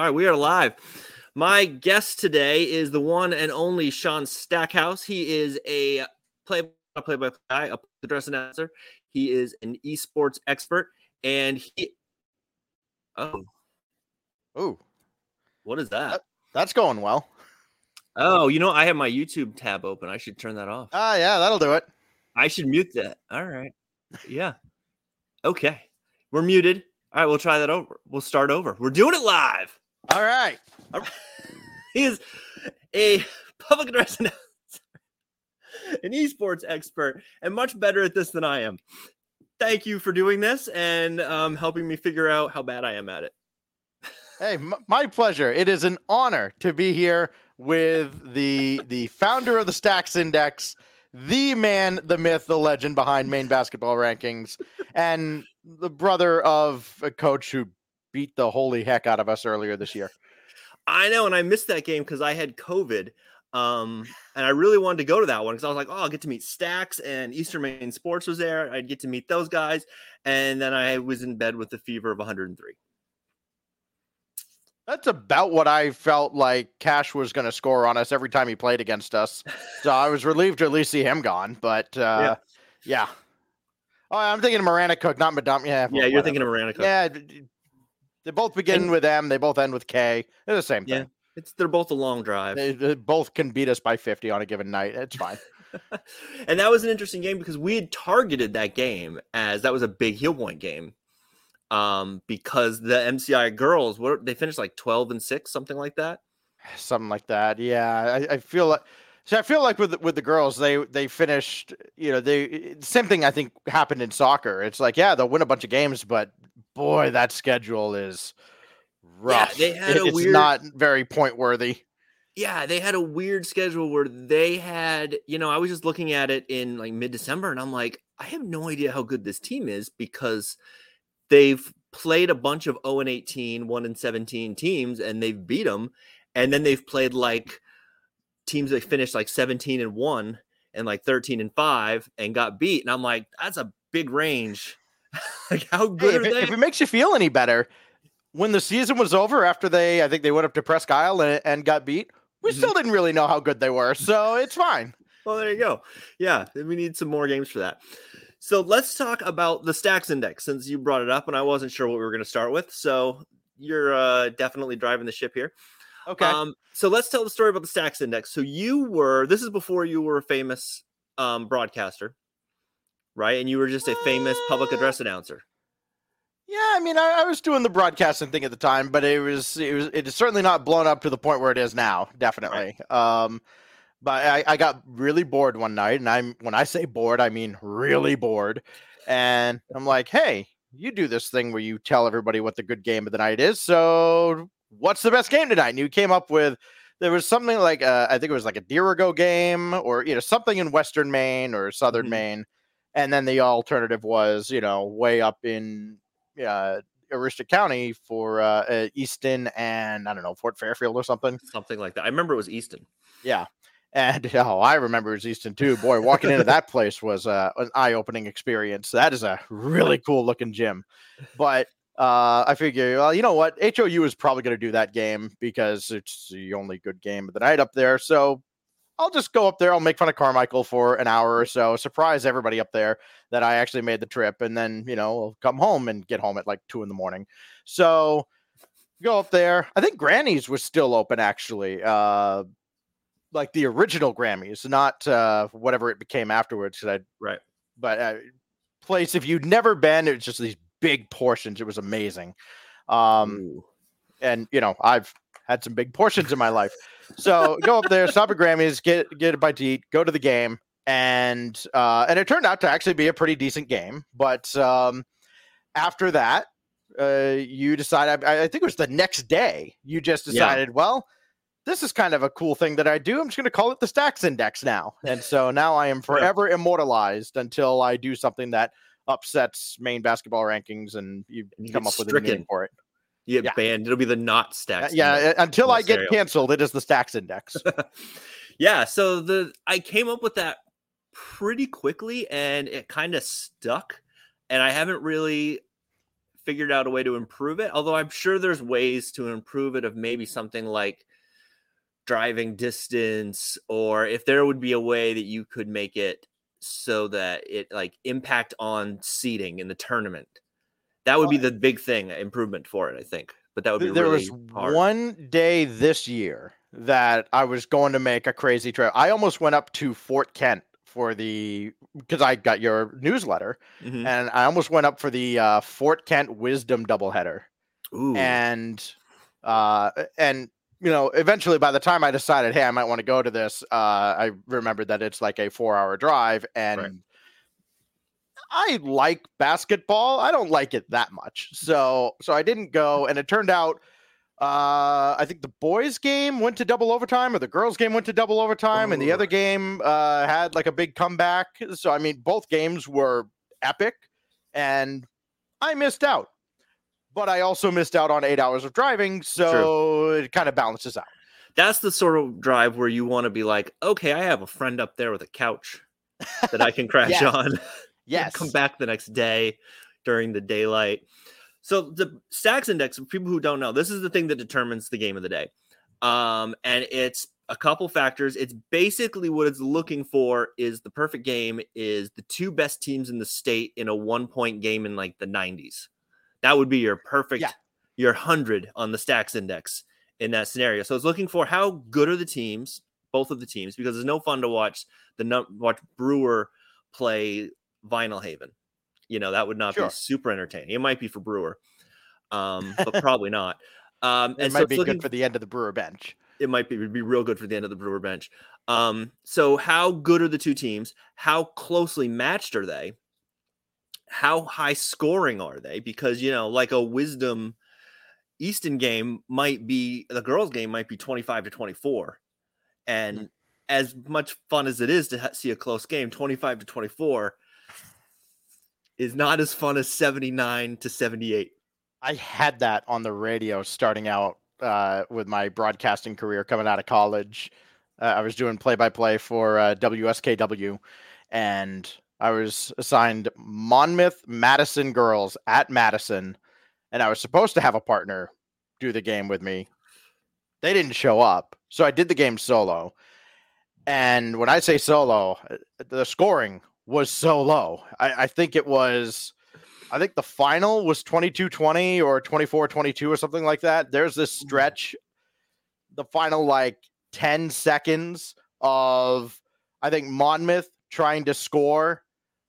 All right, we are live. My guest today is the one and only Sean Stackhouse. He is a play play by play a address announcer. He is an esports expert, and he. Oh, Oh. what is that? that's going well. Oh, you know, I have my YouTube tab open. I should turn that off. Ah, yeah, that'll do it. I should mute that. All right. Yeah. Okay. We're muted. All right, we'll try that over. We'll start over. We're doing it live. All right. He is a public address an esports expert, and much better at this than I am. Thank you for doing this and um, helping me figure out how bad I am at it. Hey, m- my pleasure. It is an honor to be here with the the founder of the Stax Index, the man, the myth, the legend behind Maine basketball rankings, and the brother of a coach who beat the holy heck out of us earlier this year. I know, and I missed that game because I had COVID. Um, and I really wanted to go to that one because I was like, oh, I'll get to meet Stax and Eastern Maine Sports was there. I'd get to meet those guys. And then I was in bed with a fever of 103. That's about what I felt like Cash was going to score on us every time he played against us. So I was relieved to at least see him gone. But uh, yeah. Oh, I'm thinking of Mattanawcook, not Madame. Yeah, Yeah, you're thinking of Mattanawcook. Yeah, they both begin And- with M. They both end with K. They're the same thing. Yeah, it's they're both a long drive. They, they both can beat us by 50 on a given night. It's fine. and that was an interesting game because we had targeted that game as that was a big Heal point game. Um, because the MCI girls were they finished like 12 and 6, something like that. Something like that. Yeah, I, I feel like. So I feel like with the- with the girls, they they finished. You know, they same thing. I think happened in soccer. It's like, yeah, they'll win a bunch of games, but boy, that schedule is rough. Yeah, they had It- a it's weird- not very point worthy. Yeah, they had a weird schedule where they had, you know, I was just looking at it in like mid-December and I'm like, I have no idea how good this team is because they've played a bunch of 0 and 18, 1 and 17 teams and they've beat them and then they've played like teams that finished like 17 and 1 and like 13 and 5 and got beat and I'm like, that's a big range. like how Hey, good if, are it, they? if it makes you feel any better, when the season was over, after they, I think they went up to Presque Isle and, and got beat, we Mhm. still didn't really know how good they were. So it's fine. Well, there you go. Yeah, we need some more games for that. So let's talk about the Stax index since you brought it up and I wasn't sure what we were going to start with. So you're uh, definitely driving the ship here. Okay. Um, so let's tell the story about the Stax index. So you were this is before you were a famous um, broadcaster, right? And you were just a famous public Uh, address announcer. Yeah, I mean, I, I was doing the broadcasting thing at the time, but it was it was it is certainly not blown up to the point where it is now. Definitely. Um, but I, I got really bored one night, and I'm when I say bored, I mean really bored. And I'm like, hey, you do this thing where you tell everybody what the good game of the night is. So, what's the best game tonight? And you came up with there was something like uh, I think it was like a Dirigo game, or you know something in Western Maine or Southern Mhm. Maine, and then the alternative was you know way up in uh, Aroostook County for uh, uh, Easton and I don't know Fort Fairfield or something. Something like that. I remember it was Easton. Yeah. And oh, I remember it was Easton too. Boy, walking into that place was uh, an eye-opening experience. That is a really cool looking gym. But uh, I figure, well, you know what? HOU is probably going to do that game because it's the only good game of the night up there. So I'll just go up there. I'll make fun of Carmichael for an hour or so, surprise everybody up there that I actually made the trip, and then you know I'll come home and get home at like two in the morning. So go up there. I think Granny's was still open actually. Uh, like the original Grammys, not uh, whatever it became afterwards. I, Right. but uh, place if you'd never been, it was just these big portions. It was amazing. Um, Ooh. and you know I've had some big portions in my life. So go up there, stop at Grammys, get get a bite to eat, go to the game, and uh, and it turned out to actually be a pretty decent game. But um, after that, uh, you decided. I, I think it was the next day. You just Yeah. decided, well. This is kind of a cool thing that I do. I'm just going to call it the Stax Index now. And so now I am forever immortalized until I do something that upsets Maine basketball rankings and you you come up with a new name for it. You get Yeah. banned. It'll be the not Stax. yeah, index. uh, until I get canceled, it is the Stax Index. yeah so the i came up with that pretty quickly and it kind of stuck and i haven't really figured out a way to improve it. Although I'm sure there's ways to improve it of maybe something like driving distance or if there would be a way that you could make it so that it like impact on seating in the tournament. That would be the big thing improvement for it, I think. But that would be there really was hard. one day this year that I was going to make a crazy trip. I almost went up to Fort Kent for the because I got your newsletter, Mhm. and I almost went up for the uh, Fort Kent Wisdom doubleheader. Ooh. and uh and you know eventually by the time i decided hey i might want to go to this uh i remembered that it's like a four hour drive and i like basketball i don't like it that much so so i didn't go and it turned out uh i think the boys game went to double overtime or the girls game went to double overtime and the other game uh had like a big comeback so i mean both games were epic and i missed out but I also missed out on eight hours of driving, so it kind of balances out. That's the sort of drive where you want to be like, okay, I have a friend up there with a couch that I can crash on. Yes, come back the next day during the daylight. So the Stax index, for people who don't know, this is the thing that determines the game of the day. Um, and it's a couple factors. It's basically what it's looking for is the perfect game is the two best teams in the state in a one point game in like the 90s. That would be your perfect, Yeah. your 100 on the Stax index in that scenario. So it's looking for how good are the teams, both of the teams, because it's no fun to watch the watch Brewer play Vinalhaven. You know, that would not Sure. be super entertaining. It might be for Brewer, um, but probably not. Um, it and might so be looking, good for the end of the Brewer bench. it might be be real good for the end of the Brewer bench. Um, so how good are the two teams? How closely matched are they? How high scoring are they? Because you know, like a Wisdom Easton game might be the girls' game might be twenty five to twenty four, and as much fun as it is to ha- see a close game, twenty five to twenty four is not as fun as seventy nine to seventy eight. I had that on the radio starting out uh, with my broadcasting career coming out of college. Uh, I was doing play by play for uh, WSKW, and I was assigned Monmouth Madison girls at Madison, and I was supposed to have a partner do the game with me. They didn't show up, so I did the game solo. And when I say solo, uh, the scoring was so low. I, I think it was I think the final was 22-20 or 24-22 or something like that. There's this mm-hmm. stretch, the final like 10 seconds of I think Monmouth trying to score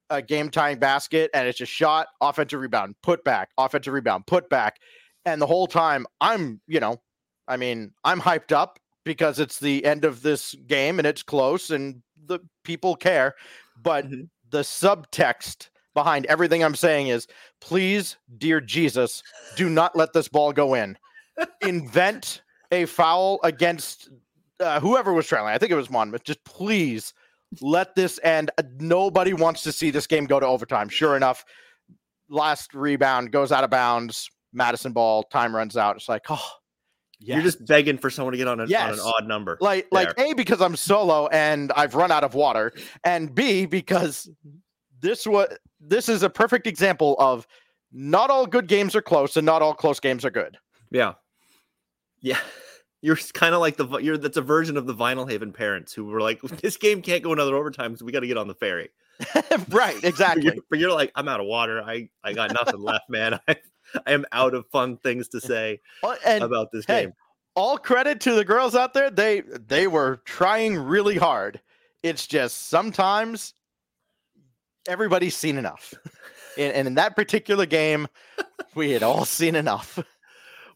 a game tying basket and it's just shot, offensive rebound, put back, offensive rebound, put back. And the whole time I'm, you know, I mean, I'm hyped up because it's the end of this game and it's close and the people care. But Mhm. the subtext behind everything I'm saying is please, dear Jesus, do not let this ball go in. Invent a foul against uh, whoever was trailing. I think it was Monmouth. Just please let this end. Nobody wants to see this game go to overtime. Sure enough, last rebound goes out of bounds. Madison ball, time runs out. It's like, oh, You're just begging for someone to get on, a, on an odd number. like like a because I'm solo and I've run out of water, and b because this what this is a perfect example of not all good games are close and not all close games are good. Yeah. Yeah. You're kind of like the you're that's a version of the Vinalhaven parents who were like, this game can't go another overtime, so we got to get on the ferry. right, But exactly. you're, but you're like, I'm out of water. I I got nothing left, man. I I am out of fun things to say Uh, and about this hey, game. all credit to the girls out there. They they were trying really hard. It's just sometimes everybody's seen enough. And, and in that particular game, we had all seen enough.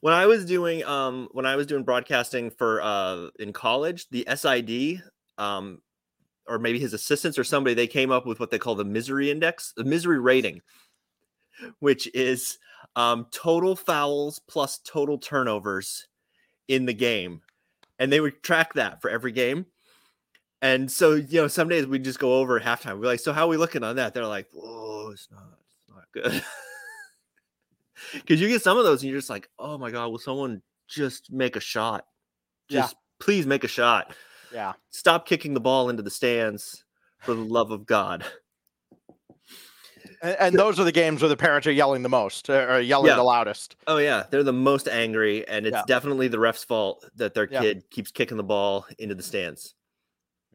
When I was doing um when I was doing broadcasting for uh in college, the SID um or maybe his assistants or somebody they came up with what they call the misery index, the misery rating, which is um total fouls plus total turnovers in the game. And they would track that for every game. And so, you know, some days we just go over halftime. We're like, so how are we looking on that? They're like, oh, it's not, it's not good. Because you get some of those and you're just like, oh my God, will someone just make a shot? Yeah. Just please make a shot. Yeah. Stop kicking the ball into the stands for the love of God. And, and those are the games where the parents are yelling the most uh, or yelling Yeah. the loudest. Oh yeah, they're the most angry, and it's Yeah. definitely the ref's fault that their Yeah. kid keeps kicking the ball into the stands.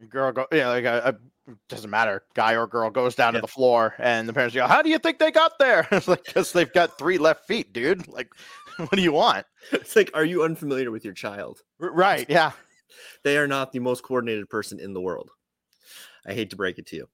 Girl go yeah, like a, a doesn't matter, guy or girl goes down to the floor, and the parents go, "How do you think they got there?" it's like because they've got three left feet, dude. Like, what do you want? It's like, are you unfamiliar with your child? R- Right? Yeah. They are not the most coordinated person in the world. I hate to break it to you.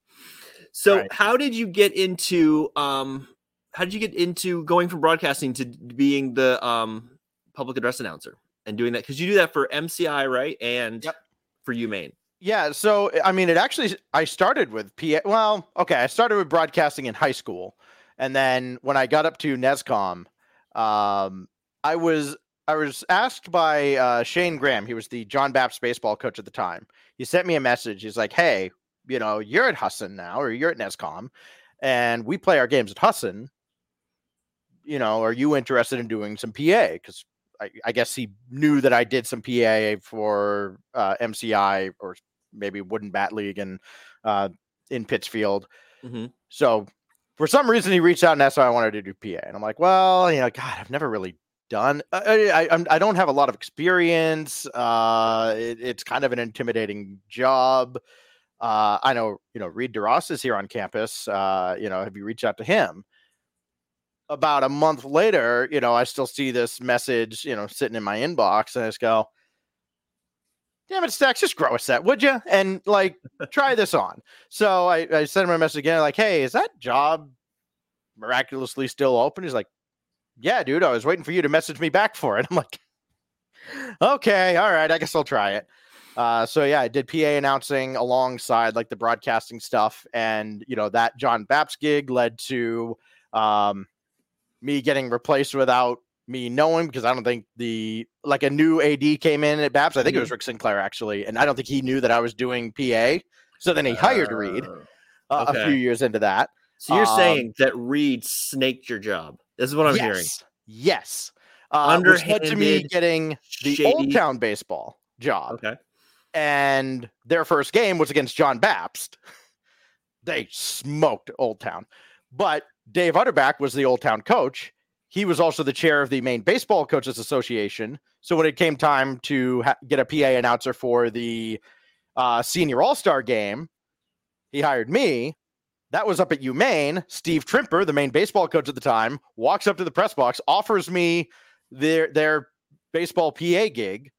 So, Right. how did you get into um how did you get into going from broadcasting to being the um public address announcer and doing that cuz you do that for MCI, right? And Yep. for UMaine. Yeah, so I mean, it actually I started with PA. Well, okay, I started with broadcasting in high school, and then when I got up to NESCOM, um, I was I was asked by uh, Shane Graham. He was the John Bapst baseball coach at the time. He sent me a message. He's like, "Hey, you know, you're at Husson now, or you're at NESCOM, and we play our games at Husson. You know, are you interested in doing some PA? Because I, I guess he knew that I did some PA for uh, MCI or maybe Wooden Bat League and uh, in Pittsfield. Mhm. So for some reason, he reached out and asked if I wanted to do PA, and I'm like, well, you know, God, I've never really done. I I, I don't have a lot of experience. Uh, it, it's kind of an intimidating job. Uh, I know, you know, Reed DeRoss is here on campus. Uh, you know, have you reached out to him? About a month later, you know, I still see this message, you know, sitting in my inbox, and I just go, "Damn it, Stax, just grow a set, would you?" And like, try this on. So I, I sent him a message again, like, "Hey, is that job miraculously still open?" He's like, "Yeah, dude, I was waiting for you to message me back for it." I'm like, "Okay, all right, I guess I'll try it." Uh, so yeah, I did PA announcing alongside like the broadcasting stuff, and you know that John Bapst gig led to um, me getting replaced without me knowing because I don't think the like a new AD came in at Bapst. I think it was Rick Sinclair actually, and I don't think he knew that I was doing PA. So then he hired Reed Oh. uh, a few years into that. So you're Um, saying that Reed snaked your job. This is what I'm yes, hearing. Yes. Uh, which led to me getting the Old Town baseball job. Okay. And their first game was against John Bapst. They smoked Old Town, but Dave Utterback was the Old Town coach. He was also the chair of the Maine Baseball Coaches Association. So when it came time to ha- get a PA announcer for the uh, Senior All Star game, he hired me. That was up at UMaine. Steve Trimper, the Maine baseball coach at the time, walks up to the press box, offers me their their baseball PA gig,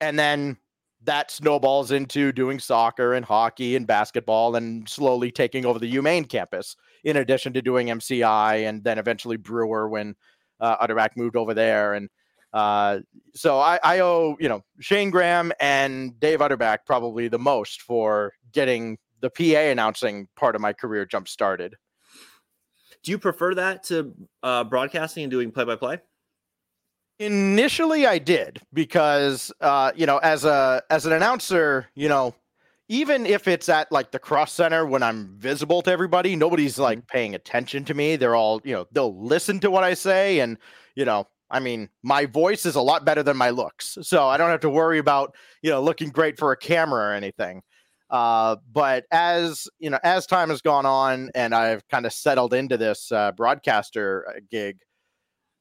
and then that snowballs into doing soccer and hockey and basketball and slowly taking over the UMaine campus, in addition to doing MCI and then eventually Brewer when uh, Utterback moved over there. And uh, so I, I owe, you know, Shane Graham and Dave Utterback probably the most for getting the PA announcing part of my career jump started. Do you prefer that to uh, broadcasting and doing play by play? Initially, I did because uh, you know, as a as an announcer, you know, even if it's at like the cross center when I'm visible to everybody, nobody's like paying attention to me. They're all, you know, they'll listen to what I say, and you know, I mean, my voice is a lot better than my looks, so I don't have to worry about you know looking great for a camera or anything. Uh, but as you know, as time has gone on, and I've kind of settled into this uh, broadcaster uh, gig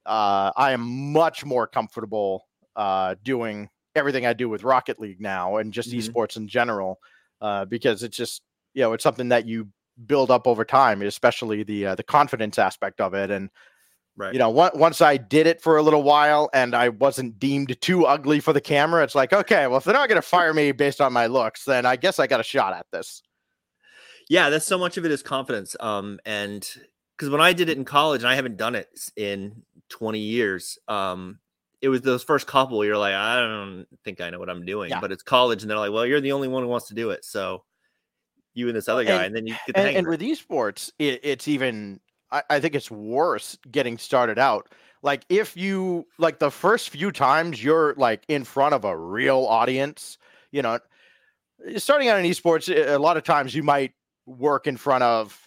uh, I am much more comfortable uh, doing everything I do with Rocket League now and just Mhm. esports in general uh, because it's just you know it's something that you build up over time, especially the uh, the confidence aspect of it. And Right. you know, on- once I did it for a little while and I wasn't deemed too ugly for the camera, it's like okay, well if they're not going to fire me based on my looks, then I guess I got a shot at this. Yeah, that's so much of it is confidence. Um, and because when I did it in college, and I haven't done it in 20 years, um, it was those first couple. You're like, I don't think I know what I'm doing, Yeah. but it's college, and they're like, well, you're the only one who wants to do it, so you and this other guy, and- and, then you get the and, and with esports, it, it's even I, I think it's worse getting started out. Like if you like the first few times you're like in front of a real audience, you know, starting out in esports, a lot of times you might work in front of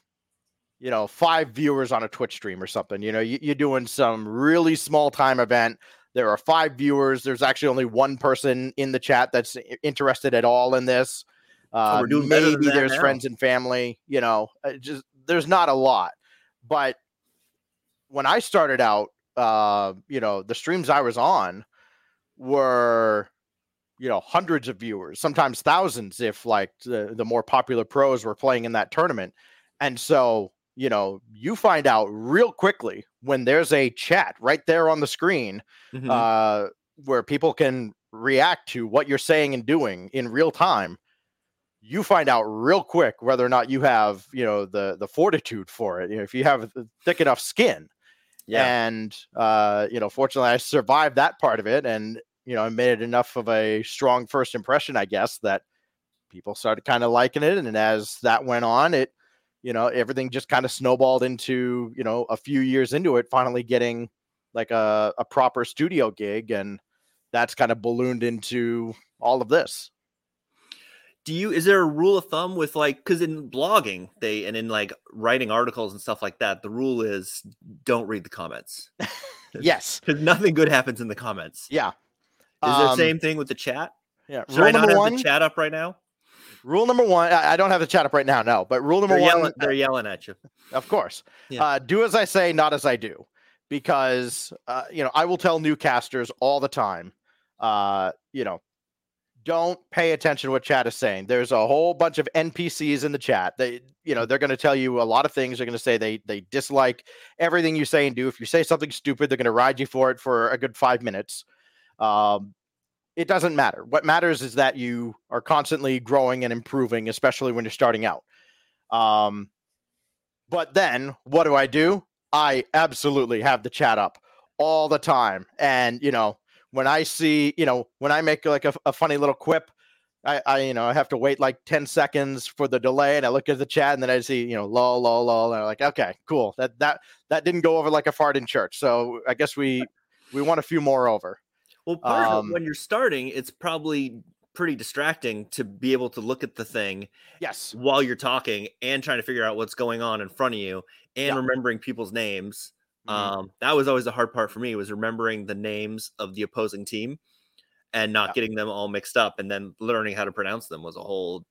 you know five viewers on a Twitch stream or something. You know, you, you're doing some really small time event. There are five viewers. There's actually only one person in the chat that's interested at all in this. Uh, we're doing better than maybe there's now. friends and family. You know, uh, just there's not a lot. but when I started out, uh, you know, the streams I was on were you know hundreds of viewers sometimes thousands if like the, the more popular pros were playing in that tournament and so you know you find out real quickly when there's a chat right there on the screen Mhm. uh, where people can react to what you're saying and doing in real time you find out real quick whether or not you have you know the the fortitude for it you know, if you have a thick enough skin yeah. and uh, you know, fortunately, I survived that part of it, and you know, I made it enough of a strong first impression, I guess, that people started kind of liking it. And as that went on, it, you know, everything just kind of snowballed into, you know, a few years into it, finally getting like a, a proper studio gig, and that's kind of ballooned into all of this. do you is there a rule of thumb with like because in blogging they and in like writing articles and stuff like that the rule is don't read the comments Yes, because nothing good happens in the comments yeah. is the Um, same thing with the chat Yeah. should Rule i not have one. the chat up right now Rule number one. I don't have the chat up right now, no. But rule number they're one. yelling, they're yelling at you Of course. Yeah. Uh, do as I say, not as I do. Because, uh, you know, I will tell new casters all the time, uh, you know, don't pay attention to what chat is saying. There's a whole bunch of NPCs in the chat. They, you know, they're going to tell you a lot of things. They're going to say they they dislike everything you say and do. If you say something stupid, they're going to ride you for it for a good five minutes. Um, it doesn't matter. What matters is that you are constantly growing and improving, especially when you're starting out. Um, but then what do I do? I absolutely have the chat up all the time. And, you know, when I see, you know, when I make like a, a funny little quip, I, I, you know, I have to wait like 10 seconds for the delay and I look at the chat and then I see, you know, lol, lol, lol. And I'm like, okay, cool. That, that, that didn't go over like a fart in church. So I guess we, we want a few more over. Well part of Um, when you're starting it's probably pretty distracting to be able to look at the thing Yes. while you're talking and trying to figure out what's going on in front of you and Yeah. remembering people's names Mhm. um that was always the hard part for me was remembering the names of the opposing team and not Yeah. getting them all mixed up and then learning how to pronounce them was a whole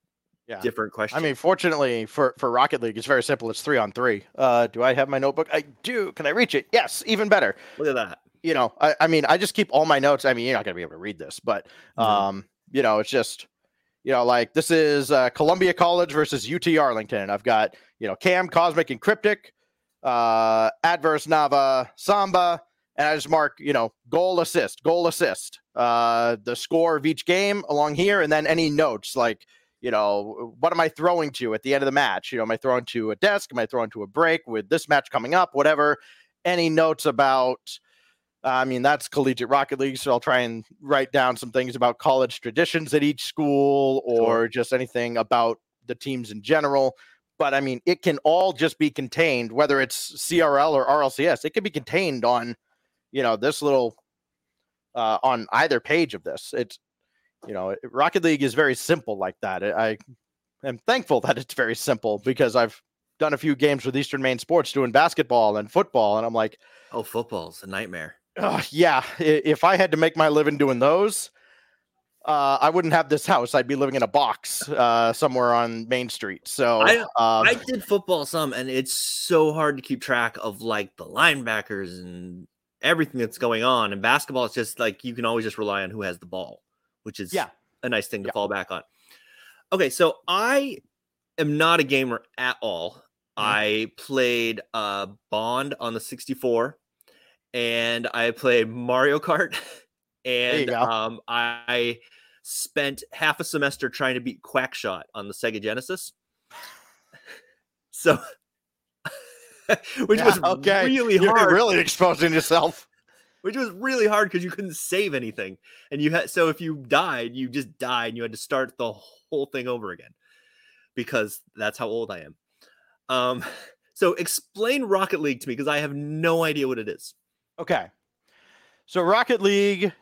Yeah. different question I mean, fortunately for for Rocket League, it's very simple. It's three on three. Uh, do I have my notebook? I do. Can I reach it? Yes, even better. look at that You know, I, I mean, I just keep all my notes. I mean, you're not gonna be able to read this, but um, you know, it's just, you know, like this is uh, Columbia College versus UT Arlington. I've got you know Cam, Cosmic, and Cryptic, uh, Adverse, Nava, Samba, and I just mark you know goal, assist, goal, assist, uh, the score of each game along here, and then any notes like you know, what am I throwing to at the end of the match? You know, am I throwing to a desk? Am I throwing to a break with this match coming up? Whatever. Any notes about, I mean, that's collegiate Rocket League. So I'll try and write down some things about college traditions at each school or just anything about the teams in general. But I mean, it can all just be contained, whether it's CRL or RLCS, it can be contained on, you know, this little, uh, on either page of this. It's, you know, Rocket League is very simple like that. I I am thankful that it's very simple because I've done a few games with Eastern Maine Sports doing basketball and football, and I'm like, oh football's a nightmare "Ugh, yeah, if I had to make my living doing those, uh, I wouldn't have this house. I'd be living in a box uh, somewhere on Main Street. So I- um, i did football some and it's so hard to keep track of like the linebackers and everything that's going on and basketball is just like you can always just rely on who has the ball which is Yeah. a nice thing to Yeah. fall back on okay so i am not a gamer at all Mm-hmm. i played uh bond on the 64 and i played mario kart and um i spent half a semester trying to beat quackshot on the sega genesis. So which Yeah, was okay. really you're hard. really exposing yourself. which was really hard because you couldn't save anything and you had so if you died you just died and you had to start the whole thing over again because that's how old i am. Um so explain rocket league to me because i have no idea what it is Okay. So Rocket League,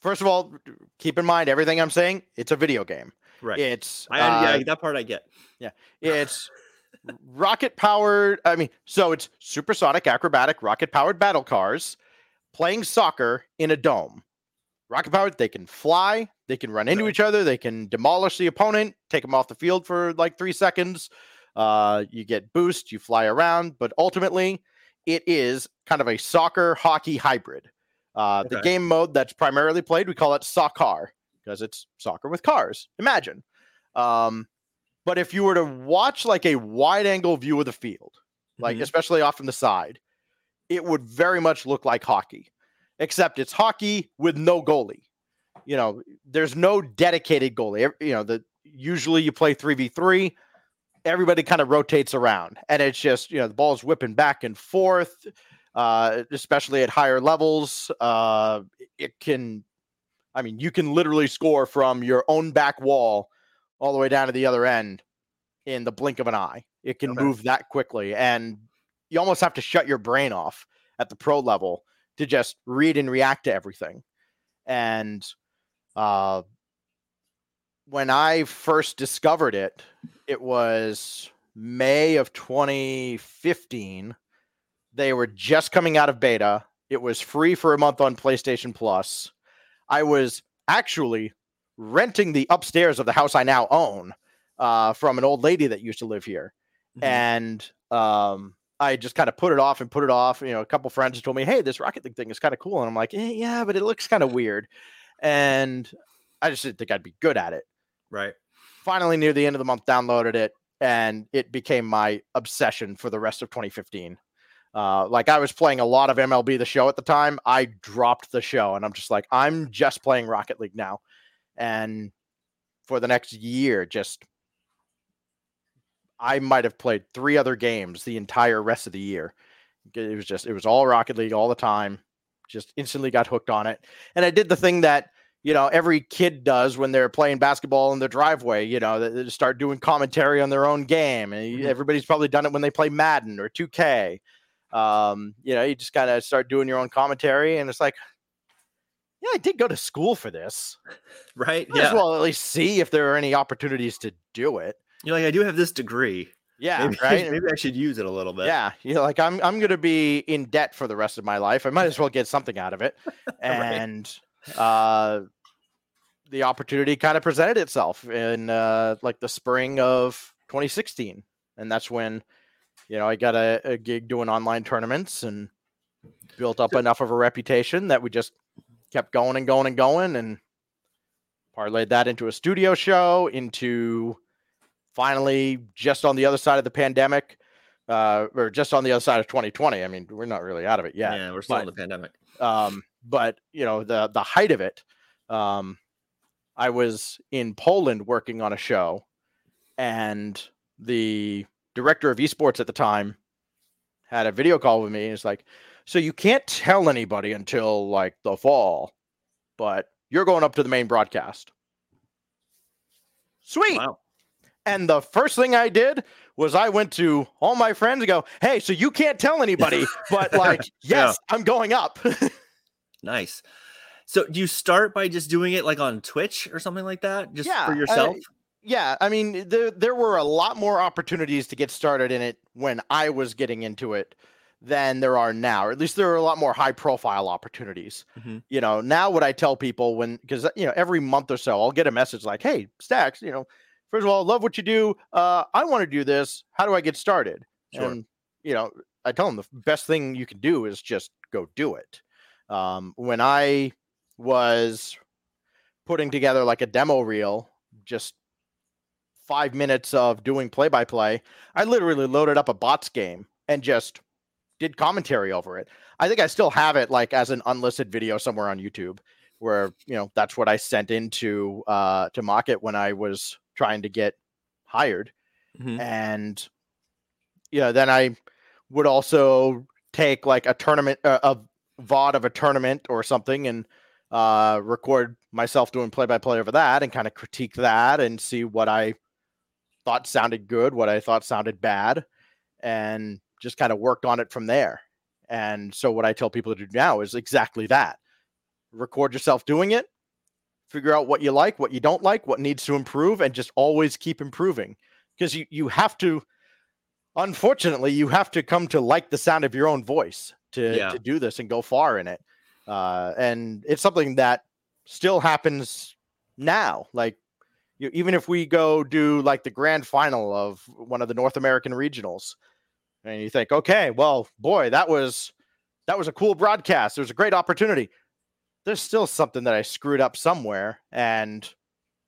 first of all, keep in mind everything I'm saying, it's a video game. right It's I, uh, yeah that part i get Yeah. It's rocket powered. I mean, so it's supersonic, acrobatic, rocket powered battle cars playing soccer in a dome. Rocket powered, they can fly, they can run into Right. each other, they can demolish the opponent, take them off the field for like three seconds. Uh, you get boost, you fly around, but ultimately, it is kind of a soccer hockey hybrid. Uh, The game mode that's primarily played, we call it soccer because it's soccer with cars. Imagine. Um, but if you were to watch like a wide angle view of the field, like Mhm. especially off from the side, it would very much look like hockey, except it's hockey with no goalie. You know, there's no dedicated goalie. You know, the usually you play 3v3, everybody kind of rotates around, and it's just, you know, the ball's whipping back and forth, uh, especially at higher levels. Uh, it can, I mean, you can literally score from your own back wall all the way down to the other end in the blink of an eye. It can Okay. move that quickly. And you almost have to shut your brain off at the pro level to just read and react to everything. And uh, when I first discovered it, it was May of 2015. They were just coming out of beta. It was free for a month on PlayStation Plus. I was actually renting the upstairs of the house I now own uh, from an old lady that used to live here Mhm. and um, I just kind of put it off and put it off. You know, a couple friends told me, "Hey, this Rocket League thing is kind of cool," and I'm like, eh, "Yeah, but it looks kind of weird," and I just didn't think I'd be good at it. Right. Finally, near the end of the month, downloaded it, and it became my obsession for the rest of 2015. Uh, like I was playing a lot of MLB the Show at the time. I dropped the show, and I'm just like, I'm just playing Rocket League now, and for the next year, just I might have played three other games the entire rest of the year. It was just it was all Rocket League all the time. Just instantly got hooked on it. And I did the thing that, you know, every kid does when they're playing basketball in their driveway, you know, they, they start doing commentary on their own game. And Mhm. everybody's probably done it when they play Madden or 2K. Um, you know, you just kind of start doing your own commentary and it's like yeah, I did go to school for this. Right. Might Yeah. well at least see if there are any opportunities to do it. You're like, I do have this degree. Yeah, maybe, right. Maybe I should use it a little bit. Yeah, you know, like I'm I'm gonna be in debt for the rest of my life. I might as well get something out of it. And uh the opportunity kind of presented itself in uh like the spring of 2016. And that's when, you know, I got a, a gig doing online tournaments and built up enough of a reputation that we just kept going and going and going and parlayed that into a studio show, into finally just on the other side of the pandemic, uh, or just on the other side of 2020. I mean, we're not really out of it yet. Yeah. we're still in the pandemic. Um, but you know, the the height of it, um, I was in Poland working on a show, and the director of esports at the time had a video call with me. And it's like, so you can't tell anybody until like the fall, but you're going up to the main broadcast. Sweet. Wow. And the first thing I did was I went to all my friends and go, "Hey, so you can't tell anybody, but like, Yeah. yes, I'm going up." Nice. So do you start by just doing it like on Twitch or something like that, just Yeah, for I- yourself? yeah, I mean, there there were a lot more opportunities to get started in it when I was getting into it than there are now. Or at least there are a lot more high profile opportunities. Mhm. You know, now what I tell people when because you know every month or so I'll get a message like, "Hey, Stax, you know, first of all, love what you do. Uh, I want to do this. How do I get started?" Sure. And you know, I tell them the best thing you can do is just go do it. Um, when I was putting together like a demo reel, just five minutes of doing play by play, I literally loaded up a bots game and just did commentary over it. I think I still have it like as an unlisted video somewhere on YouTube where, you know, that's what I sent into uh to Mockit when I was trying to get hired. Mhm. And yeah, then I would also take like a tournament uh, a VOD of a tournament or something and uh record myself doing play by play over that and kind of critique that and see what I thought sounded good, what I thought sounded bad, and just kind of worked on it from there. And so, what I tell people to do now is exactly that record yourself doing it, figure out what you like, what you don't like, what needs to improve, and just always keep improving. Because you, you have to, unfortunately, you have to come to like the sound of your own voice to, Yeah. to do this and go far in it. Uh, and it's something that still happens now. Like, you, even if we go do like the grand final of one of the North American regionals, and you think, okay, well, boy, that was that was a cool broadcast. It was a great opportunity. There's still something that I screwed up somewhere, and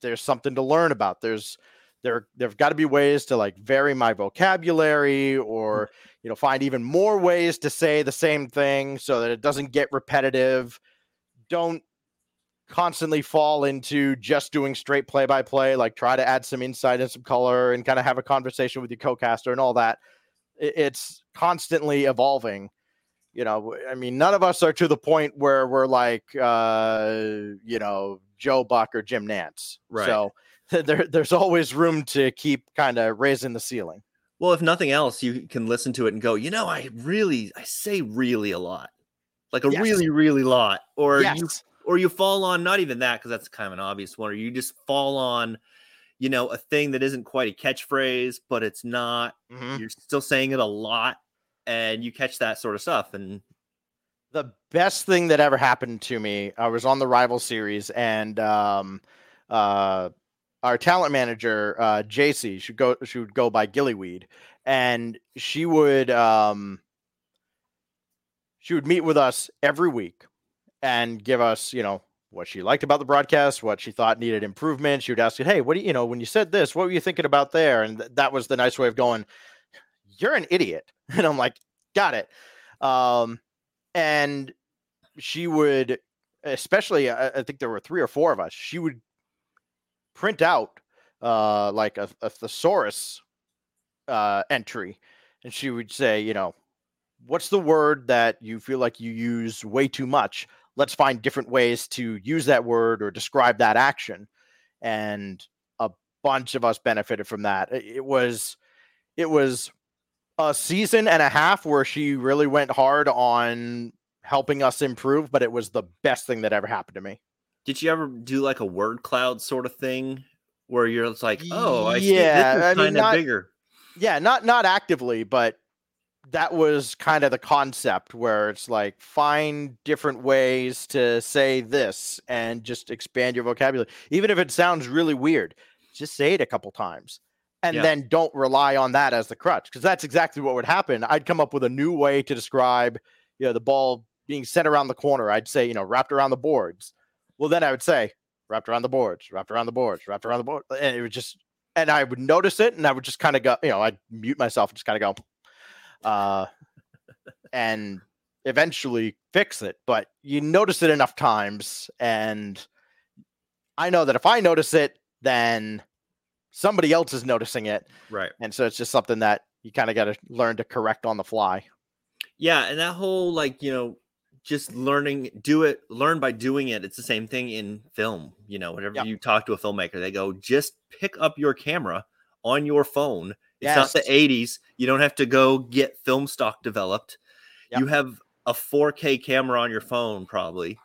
there's something to learn about. There's there there've got to be ways to like vary my vocabulary or you know find even more ways to say the same thing so that it doesn't get repetitive. Don't constantly fall into just doing straight play by play like try to add some insight and some color and kind of have a conversation with your co-caster and all that. It's constantly evolving you know i mean none of us are to the point where we're like uh you know joe buck or jim Nantz. Right. so there, there's always room to keep kind of raising the ceiling Well, if nothing else, you can listen to it and go, you know, I really, I say really a lot, like a Yes. really, really lot, or you, yes or you fall on not even that because that's kind of an obvious one, or you just fall on, you know, a thing that isn't quite a catchphrase, but it's not. Mhm. You're still saying it a lot, and you catch that sort of stuff, and the best thing that ever happened to me i was on the rival series and um uh our talent manager uh jc should go she would go by gillyweed and she would um she would meet with us every week and give us you know what she liked about the broadcast what she thought needed improvement. She would ask hey what do you, you know when you said this what were you thinking about there? And th- that was the nice way of going you're an idiot. And i'm like got it. Um and she would especially I, I think there were three or four of us she would print out uh like a, a thesaurus uh entry. And she would say you know what's the word that you feel like you use way too much? Let's find different ways to use that word or describe that action. And a bunch of us benefited from that. It it was it was a season and a half where she really went hard on helping us improve, but it was the best thing that ever happened to me. did you ever do like a word cloud sort of thing where you're like, oh, I see Yeah, this I is mean, kind of bigger. Yeah, not not actively, but that was kind of the concept where it's like find different ways to say this and just expand your vocabulary. Even if it sounds really weird, just say it a couple times. And Yeah. then don't rely on that as the crutch because that's exactly what would happen. I'd come up with a new way to describe, you know, the ball being sent around the corner. I'd say, you know, wrapped around the boards. Well, then I would say wrapped around the boards, wrapped around the boards, wrapped around the board, and it would just, and I would notice it, and I would just kind of go, you know, I'd mute myself and just kind of go, uh, and eventually fix it. But you notice it enough times, and I know that if I notice it, then somebody else is noticing it, Right. and so it's just something that you kind of got to learn to correct on the fly. Yeah, and that whole like, you know, just learning do it learn by doing it. It's the same thing in film, you know, whenever Yep. you talk to a filmmaker, they go, "Just pick up your camera on your phone. It's not the 80s. You don't have to go get film stock developed. Yep. You have a 4K camera on your phone probably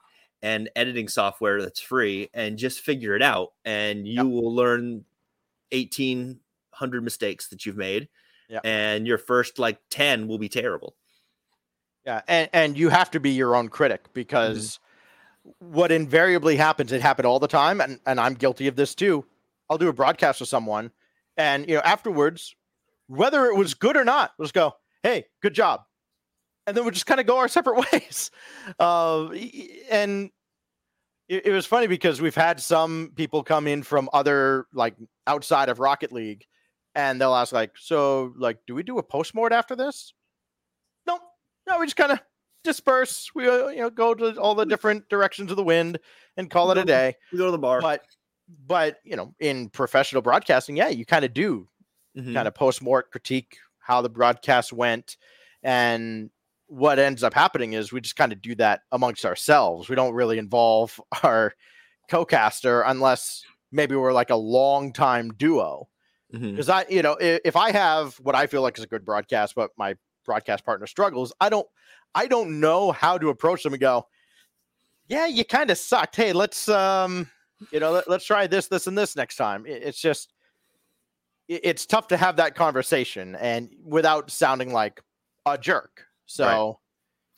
and editing software that's free and just figure it out and you Yep. will learn 1800 mistakes that you've made. Yep. And your first like 10 will be terrible. Yeah, and and you have to be your own critic because what invariably happens, it happened all the time, and and I'm guilty of this too. I'll do a broadcast with someone, and you know afterwards, whether it was good or not, we'll just go, "Hey, good job," and then we'll just kind of go our separate ways. Uh, and it, it was funny because we've had some people come in from other like outside of Rocket League, and they'll ask like, "So, like, do we do a postmort after this?" No, no, we just kind of disperse. We uh, you know go to all the different directions of the wind and call it a day. We go to the bar. But but you know, in professional broadcasting, yeah, you kind of do Mhm. kind of post mort critique how the broadcast went and what ends up happening is we just kind of do that amongst ourselves. We don't really involve our co-caster unless maybe we're like a long time duo because i you know if, if i have what i feel like is a good broadcast but my broadcast partner struggles i don't i don't know how to approach them and go yeah you kind of sucked. Hey let's um you know let, us try this this and this next time. It- it's just it- it's tough to have that conversation and without sounding like a jerk so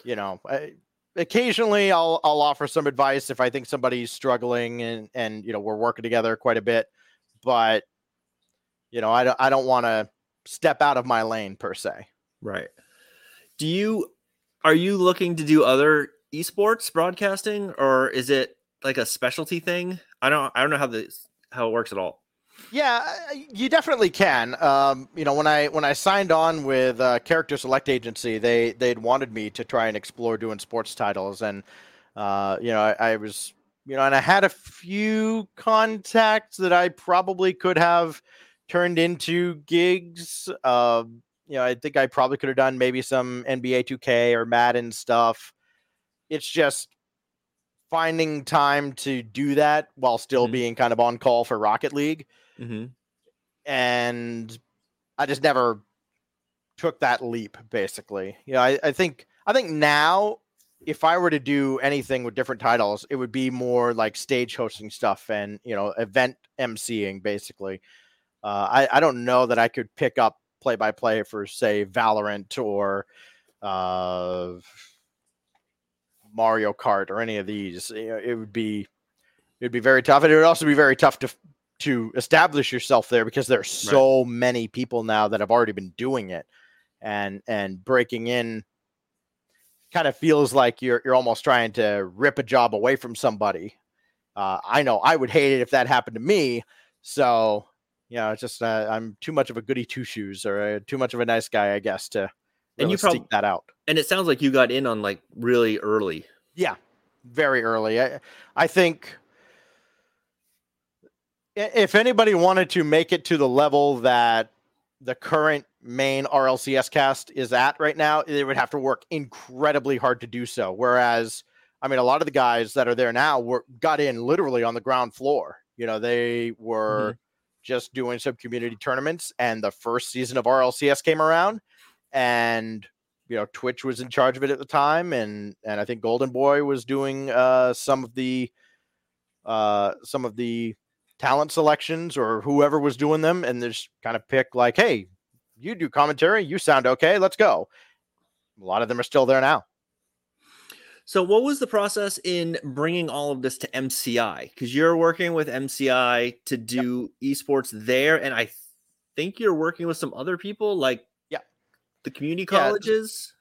you know I, occasionally i'll i'll offer some advice if i think somebody's struggling and and you know we're working together quite a bit but you know, I don't I don't want to step out of my lane per se. Right. Do you are you looking to do other esports broadcasting or is it like a specialty thing? I don't I don't know how this how it works at all. Yeah, you definitely can. Um, you know, when I when I signed on with uh, Character Select Agency, they they'd wanted me to try and explore doing sports titles, and uh, you know, I, I was you know, and I had a few contacts that I probably could have turned into gigs. Uh, you know, I think I probably could have done maybe some NBA 2K or Madden stuff. It's just finding time to do that while still mm-hmm. being kind of on call for Rocket League. Mm-hmm. And I just never took that leap, basically. You know, I, I think I think now if I were to do anything with different titles, it would be more like stage hosting stuff and you know event emceeing basically. Uh, I I don't know that I could pick up play by play for say Valorant or uh, Mario Kart or any of these. It would be it would be very tough, and it would also be very tough to to establish yourself there because there are so right. many people now that have already been doing it, and and breaking in kind of feels like you're you're almost trying to rip a job away from somebody. Uh, I know I would hate it if that happened to me. So you know, it's just uh, I'm too much of a goody two shoes or uh, too much of a nice guy, I guess, to really and you probably that out. And it sounds like you got in on like really early. Yeah, very early. I I think if anybody wanted to make it to the level that the current main RLCS cast is at right now, they would have to work incredibly hard to do so. Whereas, I mean, a lot of the guys that are there now were got in literally on the ground floor. You know, they were mm-hmm. just doing some community tournaments, and the first season of RLCS came around, and you know, Twitch was in charge of it at the time, and and I think Golden Boy was doing uh, some of the uh, some of the talent selections or whoever was doing them, and just kind of pick like, hey, you do commentary, you sound okay, let's go. A lot of them are still there now. So, what was the process in bringing all of this to MCI? Because you're working with MCI to do yep. esports there, and I think you're working with some other people, like yeah, the community colleges.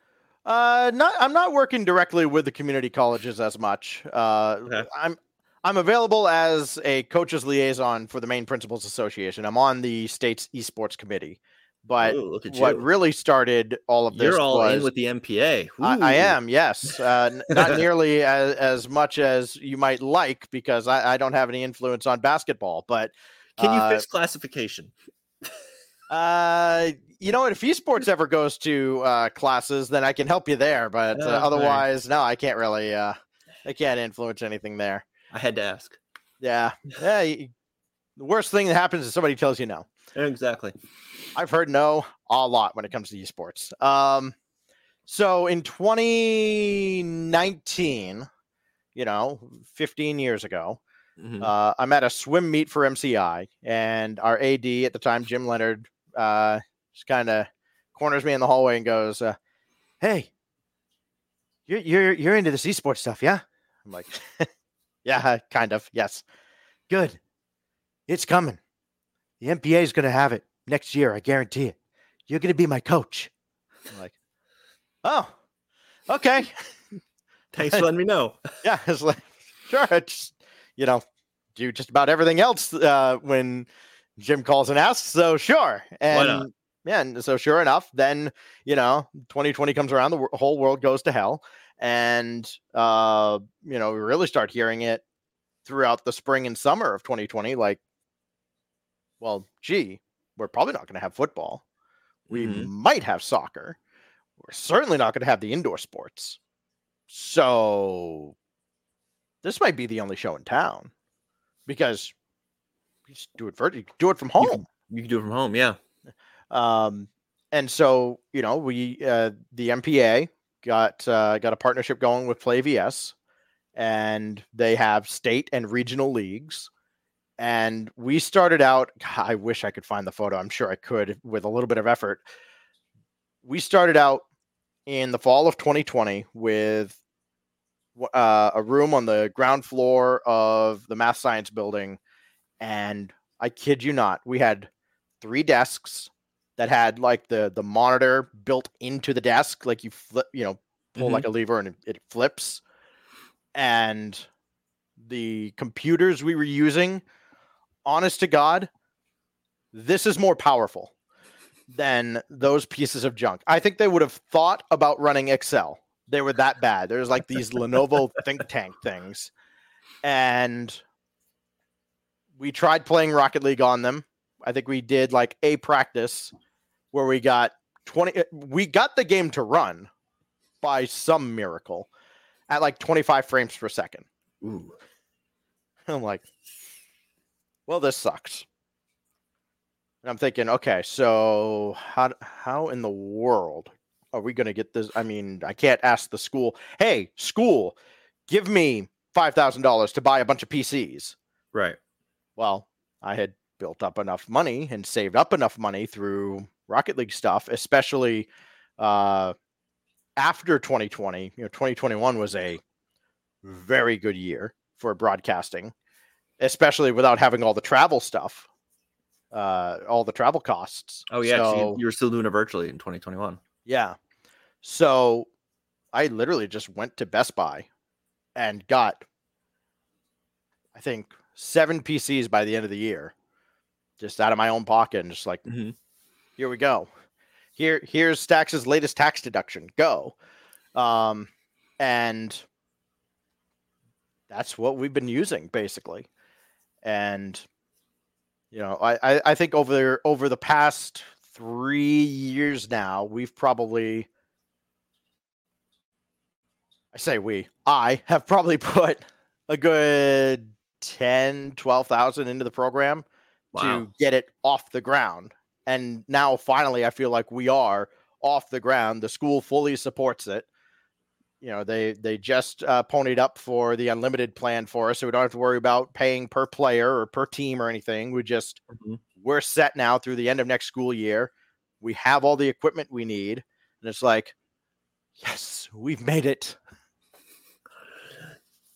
Yeah. Uh, not I'm not working directly with the community colleges as much. Uh, okay. I'm I'm available as a coaches liaison for the Maine Principals Association. I'm on the state's esports committee. But Ooh, what you. really started all of this You're all was, in with the MPA. I, I, am, yes. Uh, not nearly as, as much as you might like because I, I don't have any influence on basketball. But can you uh, fix classification? uh, you know what? If esports ever goes to uh, classes, then I can help you there. But uh, oh, otherwise, no, I can't really. Uh, I can't influence anything there. I had to ask. Yeah. Yeah. the worst thing that happens is somebody tells you no. Exactly. I've heard no a lot when it comes to esports. Um, so in 2019, you know, 15 years ago, mm-hmm. uh, I'm at a swim meet for MCI, and our AD at the time, Jim Leonard, uh, just kind of corners me in the hallway and goes, uh, "Hey, you're you're you're into this esports stuff, yeah?" I'm like, Yeah, kind of. Yes. Good. It's coming. The MPA is going to have it next year. I guarantee it. You're going to be my coach. I'm like, oh, okay. Thanks for letting me know. yeah, it's like, sure. It's, you know, do just about everything else uh, when Jim calls and asks. So sure. And yeah, and so sure enough, then you know, 2020 comes around, the whole world goes to hell, and uh, you know we really start hearing it throughout the spring and summer of 2020 like well gee we're probably not going to have football. We mm-hmm. might have soccer. We're certainly not going to have the indoor sports. So this might be the only show in town because you just do it for do it from home you can, you can do it from home yeah. Um and so you know we uh the mpa got uh, got a partnership going with PlayVS, and they have state and regional leagues. And we started out. I wish I could find the photo. I'm sure I could with a little bit of effort. We started out in the fall of 2020 with uh, a room on the ground floor of the math science building and I kid you not. We had three desks that had like the the monitor built into the desk, like you flip, you know, pull Mhm. like a lever and it, it flips. And the computers we were using, honest to God, this is more powerful than those pieces of junk. I think they would have thought about running Excel. They were that bad. There's like these Lenovo think tank things. And we tried playing Rocket League on them. I think we did like a practice where we got 20 uh, we got the game to run by some miracle at like 25 frames per second. Ooh. I'm like, well, this sucks. And I'm thinking, okay, so how how in the world are we going to get this? I mean, I can't ask the school, hey, school, give me five thousand dollars to buy a bunch of PCs. Right. Well, I had built up enough money and saved up enough money through Rocket League stuff, especially uh, after 2020. You know, 2021 was a very good year for broadcasting, especially without having all the travel stuff, uh, all the travel costs. Oh yeah, So- you, were still doing it virtually in 2021. yeah. So I literally just went to Best Buy and got, I think, seven PCs by the end of the year, just out of my own pocket, and just like, Mhm. Here we go. Here, here's Stax's latest tax deduction. Go. Um, and that's what we've been using basically. And you know, I, I, I think over there over the past three years now, we've probably I say we, I have probably put a good 10, 12,000 into the program Wow. to get it off the ground. And now finally I feel like we are off the ground. The school fully supports it. You know, they they just uh, ponied up for the unlimited plan for us, so we don't have to worry about paying per player or per team or anything. We just Mhm. we're set now through the end of next school year. We have all the equipment we need, and it's like, yes, we've made it.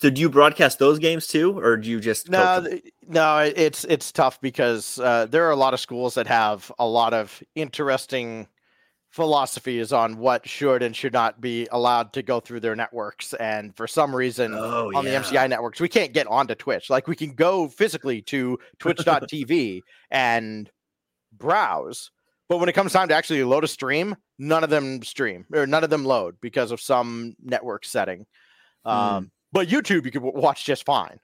Did you broadcast those games too, or do you just No, coach them? th- no, it's it's tough because uh, there are a lot of schools that have a lot of interesting philosophies on what should and should not be allowed to go through their networks, and for some reason. Oh, on yeah. the MCI networks, we can't get onto Twitch. Like we can go physically to twitch.tv and browse, but when it comes time to actually load a stream, none of them stream or none of them load because of some network setting. Um, But YouTube, you could watch just fine.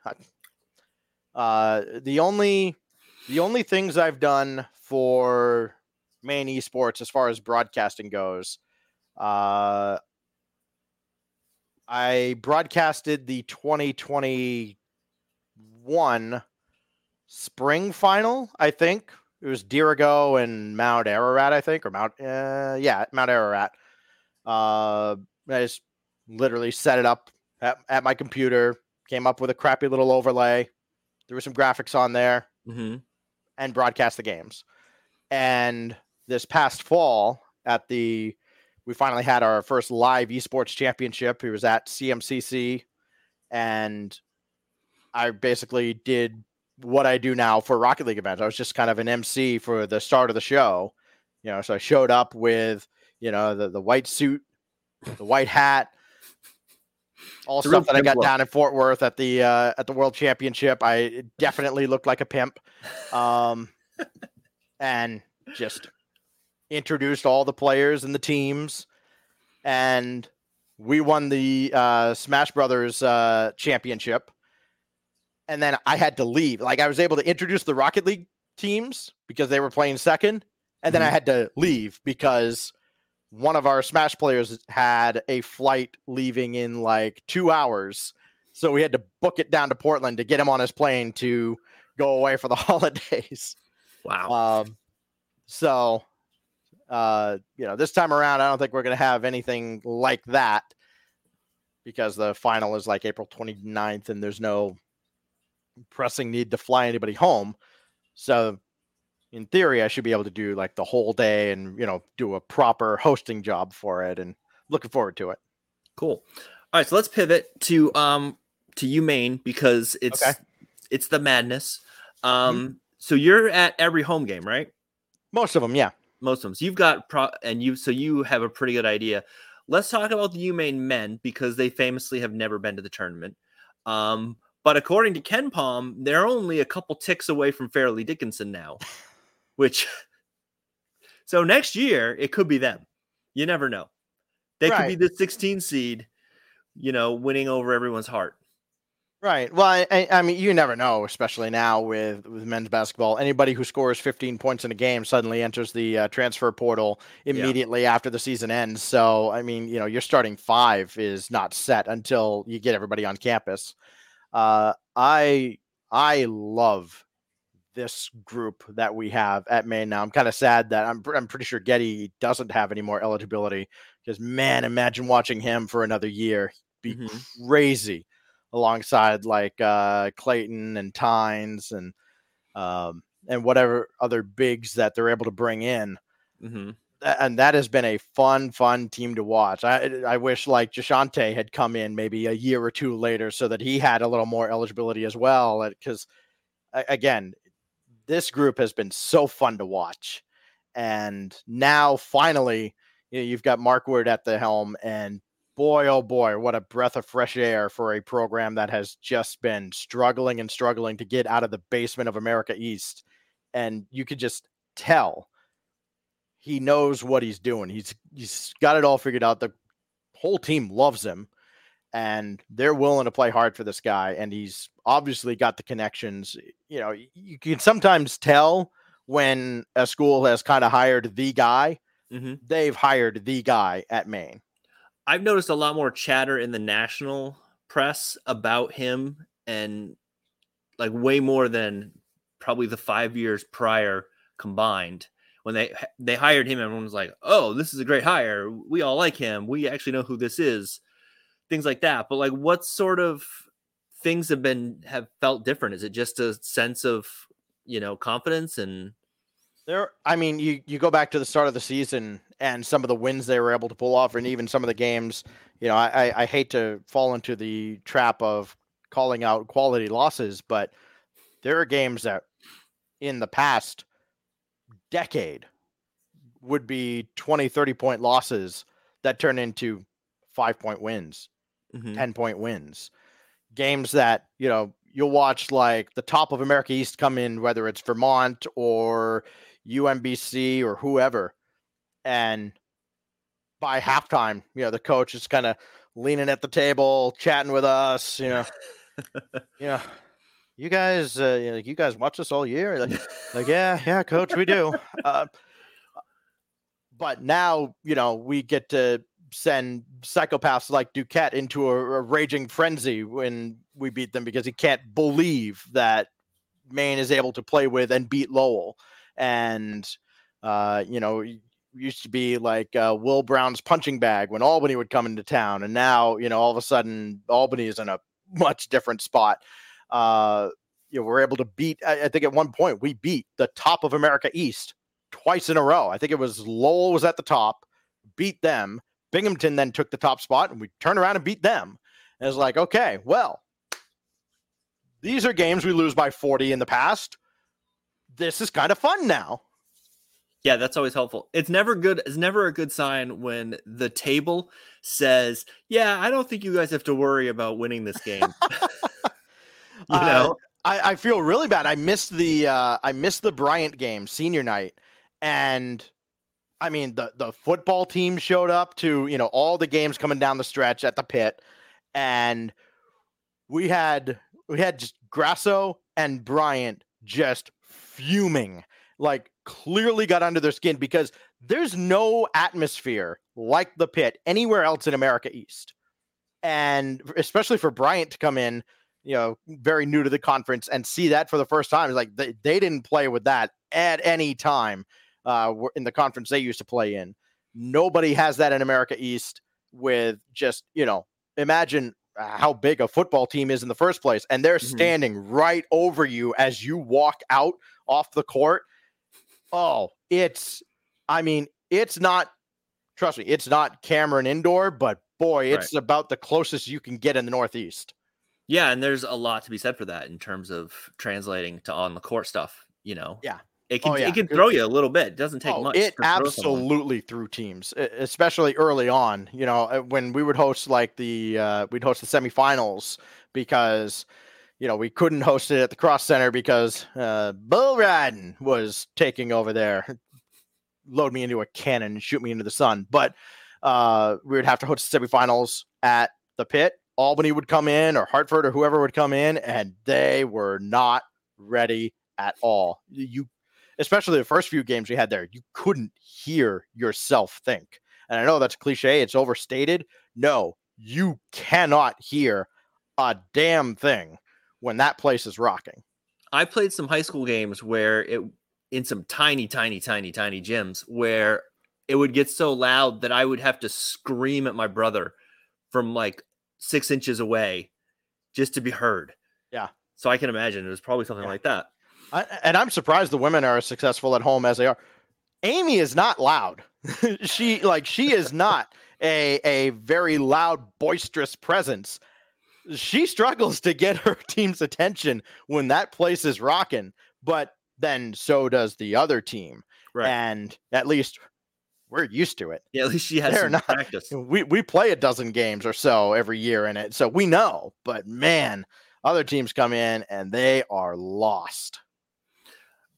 Uh, the only the only things I've done for Maine esports as far as broadcasting goes, uh, I broadcasted the 2021 spring final. I think it was Dirigo and Mount Ararat. I think or Mount, uh, yeah, Mount Ararat. Uh, I just literally set it up at, at my computer. Came up with a crappy little overlay. Threw some graphics on there Mhm. and broadcast the games. And this past fall at the we finally had our first live esports championship. It was at CMCC and I basically did what I do now for Rocket League events. I was just kind of an MC for the start of the show. You know, so I showed up with, you know, the, the white suit, the white hat, all It's a real stuff that I got look. down in Fort Worth at the uh, at the World Championship. I definitely looked like a pimp, um, and just introduced all the players and the teams, and we won the uh, Smash Brothers uh, championship. And then I had to leave. Like I was able to introduce the Rocket League teams because they were playing second, and then I Mhm. had to leave because one of our Smash players had a flight leaving in like two hours. So we had to book it down to Portland to get him on his plane to go away for the holidays. Wow. Um, so, uh, you know, this time around, I don't think we're going to have anything like that because the final is like April 29th and there's no pressing need to fly anybody home. So, in theory, I should be able to do like the whole day and, you know, do a proper hosting job for it and looking forward to it. Cool. All right, so let's pivot to um to UMaine because it's Okay. it's the madness. Um So you're at every home game, right? Most of them, yeah. Most of them. So you've got pro and you so you have a pretty good idea. Let's talk about the UMaine men because they famously have never been to the tournament. Um, but according to KenPom, they're only a couple ticks away from Fairleigh Dickinson now, which so next year it could be them. You never know. They Right. could be the 16 seed, you know, winning over everyone's heart. Right. Well, I- I, mean, you never know, especially now with with men's basketball. Anybody who scores 15 points in a game suddenly enters the uh, transfer portal immediately after the season ends. So, I mean, you know, your starting five is not set until you get everybody on campus. Uh, I I love this group that we have at Maine now. I'm kind of sad that I'm I'm pretty sure Gedi doesn't have any more eligibility because man, imagine watching him for another year. Be Mhm. crazy alongside like uh Clayton and Tynes and um and whatever other bigs that they're able to bring in. hmm And that has been a fun, fun team to watch. I I wish like Ja'Shonte had come in maybe a year or two later so that he had a little more eligibility as well. Because again, this group has been so fun to watch. And now finally, you know, you've got Markwood at the helm, and boy, oh boy, what a breath of fresh air for a program that has just been struggling and struggling to get out of the basement of America East. And you could just tell he knows what he's doing. He's he's got it all figured out. The whole team loves him and they're willing to play hard for this guy and he's obviously got the connections. You know, you can sometimes tell when a school has kind of hired the guy. hmm They've hired the guy at Maine. I've noticed a lot more chatter in the national press about him and like way more than probably the five years prior combined. When they they hired him, everyone was like, "Oh, this is a great hire. We all like him. We actually know who this is." Things like that. But like, what sort of things have been have felt different? Is it just a sense of you know confidence and There, I mean, you you go back to the start of the season and some of the wins they were able to pull off, and even some of the games. You know, I I, I hate to fall into the trap of calling out quality losses, but there are games that in the past decade would be 20 30 point losses that turn into five point wins Mhm. 10 point wins. Games that, you know, you'll watch like the top of America East come in, whether it's Vermont or UMBC or whoever. And by halftime, you know, the coach is kind of leaning at the table, chatting with us, you know, you know, you guys, uh, you, know, you guys watch this all year. Like, like, yeah, yeah, coach, we do. Uh, but now, you know, we get to send psychopaths like Duquette into a, a raging frenzy when we beat them because he can't believe that Maine is able to play with and beat Lowell. And, uh, you know, used to be like uh, Will Brown's punching bag when Albany would come into town. And now, you know, all of a sudden Albany is in a much different spot. Uh, you know, we're able to beat, I, I think at one point we beat the top of America East twice in a row. I think it was Lowell was at the top, beat them. Binghamton then took the top spot and we turned around and beat them. And it's like, okay, well, these are games we lose by 40 in the past. This is kind of fun now. Yeah, that's always helpful. It's never good. It's never a good sign when the table says, "Yeah, I don't think you guys have to worry about winning this game." you Uh, know, I, I feel really bad. I missed the uh, I missed the Bryant game senior night, and I mean the the football team showed up to you know all the games coming down the stretch at the pit, and we had we had just Grasso and Bryant just fuming, like clearly got under their skin because there's no atmosphere like the pit anywhere else in America East, and especially for Bryant to come in you know, very new to the conference and see that for the first time. Like they, they didn't play with that at any time uh, were- in the conference they used to play in. Nobody has that in America East with just, you know, imagine how big a football team is in the first place. And they're Mhm. standing right over you as you walk out off the court. Oh, it's, I mean, it's not, trust me, it's not Cameron indoor, but boy, Right. it's about the closest you can get in the Northeast. yeah, and there's a lot to be said for that in terms of translating to on the court stuff. you know. Yeah. It can Oh, yeah. it can throw you a little bit. It doesn't take Oh, much. It absolutely threw teams, especially early on. You know, uh, when we would host like the uh, we'd host the semifinals because you know we couldn't host it at the Cross Center because uh, bull riding was taking over there. Load me into a cannon and shoot me into the sun. But uh, we would have to host the semifinals at the pit. Albany would come in, or Hartford, or whoever would come in, and they were not ready at all. You especially the first few games we had there, you couldn't hear yourself think. And I know that's cliche, it's overstated. No, you cannot hear a damn thing when that place is rocking. I played some high school games where it in some tiny, tiny, tiny, tiny gyms where it would get so loud that I would have to scream at my brother from like six inches away just to be heard. Yeah. So I can imagine it was probably something Yeah. like that. I, and I'm surprised the women are as successful at home as they are. Amy is not loud. she like she is not a a very loud, boisterous presence. She struggles to get her team's attention when that place is rocking, but then so does the other team. Right. And at least we're used to it. yeah, at least she has some not- practice. We we play a dozen games or so every year in it, so we know. But man, other teams come in and they are lost.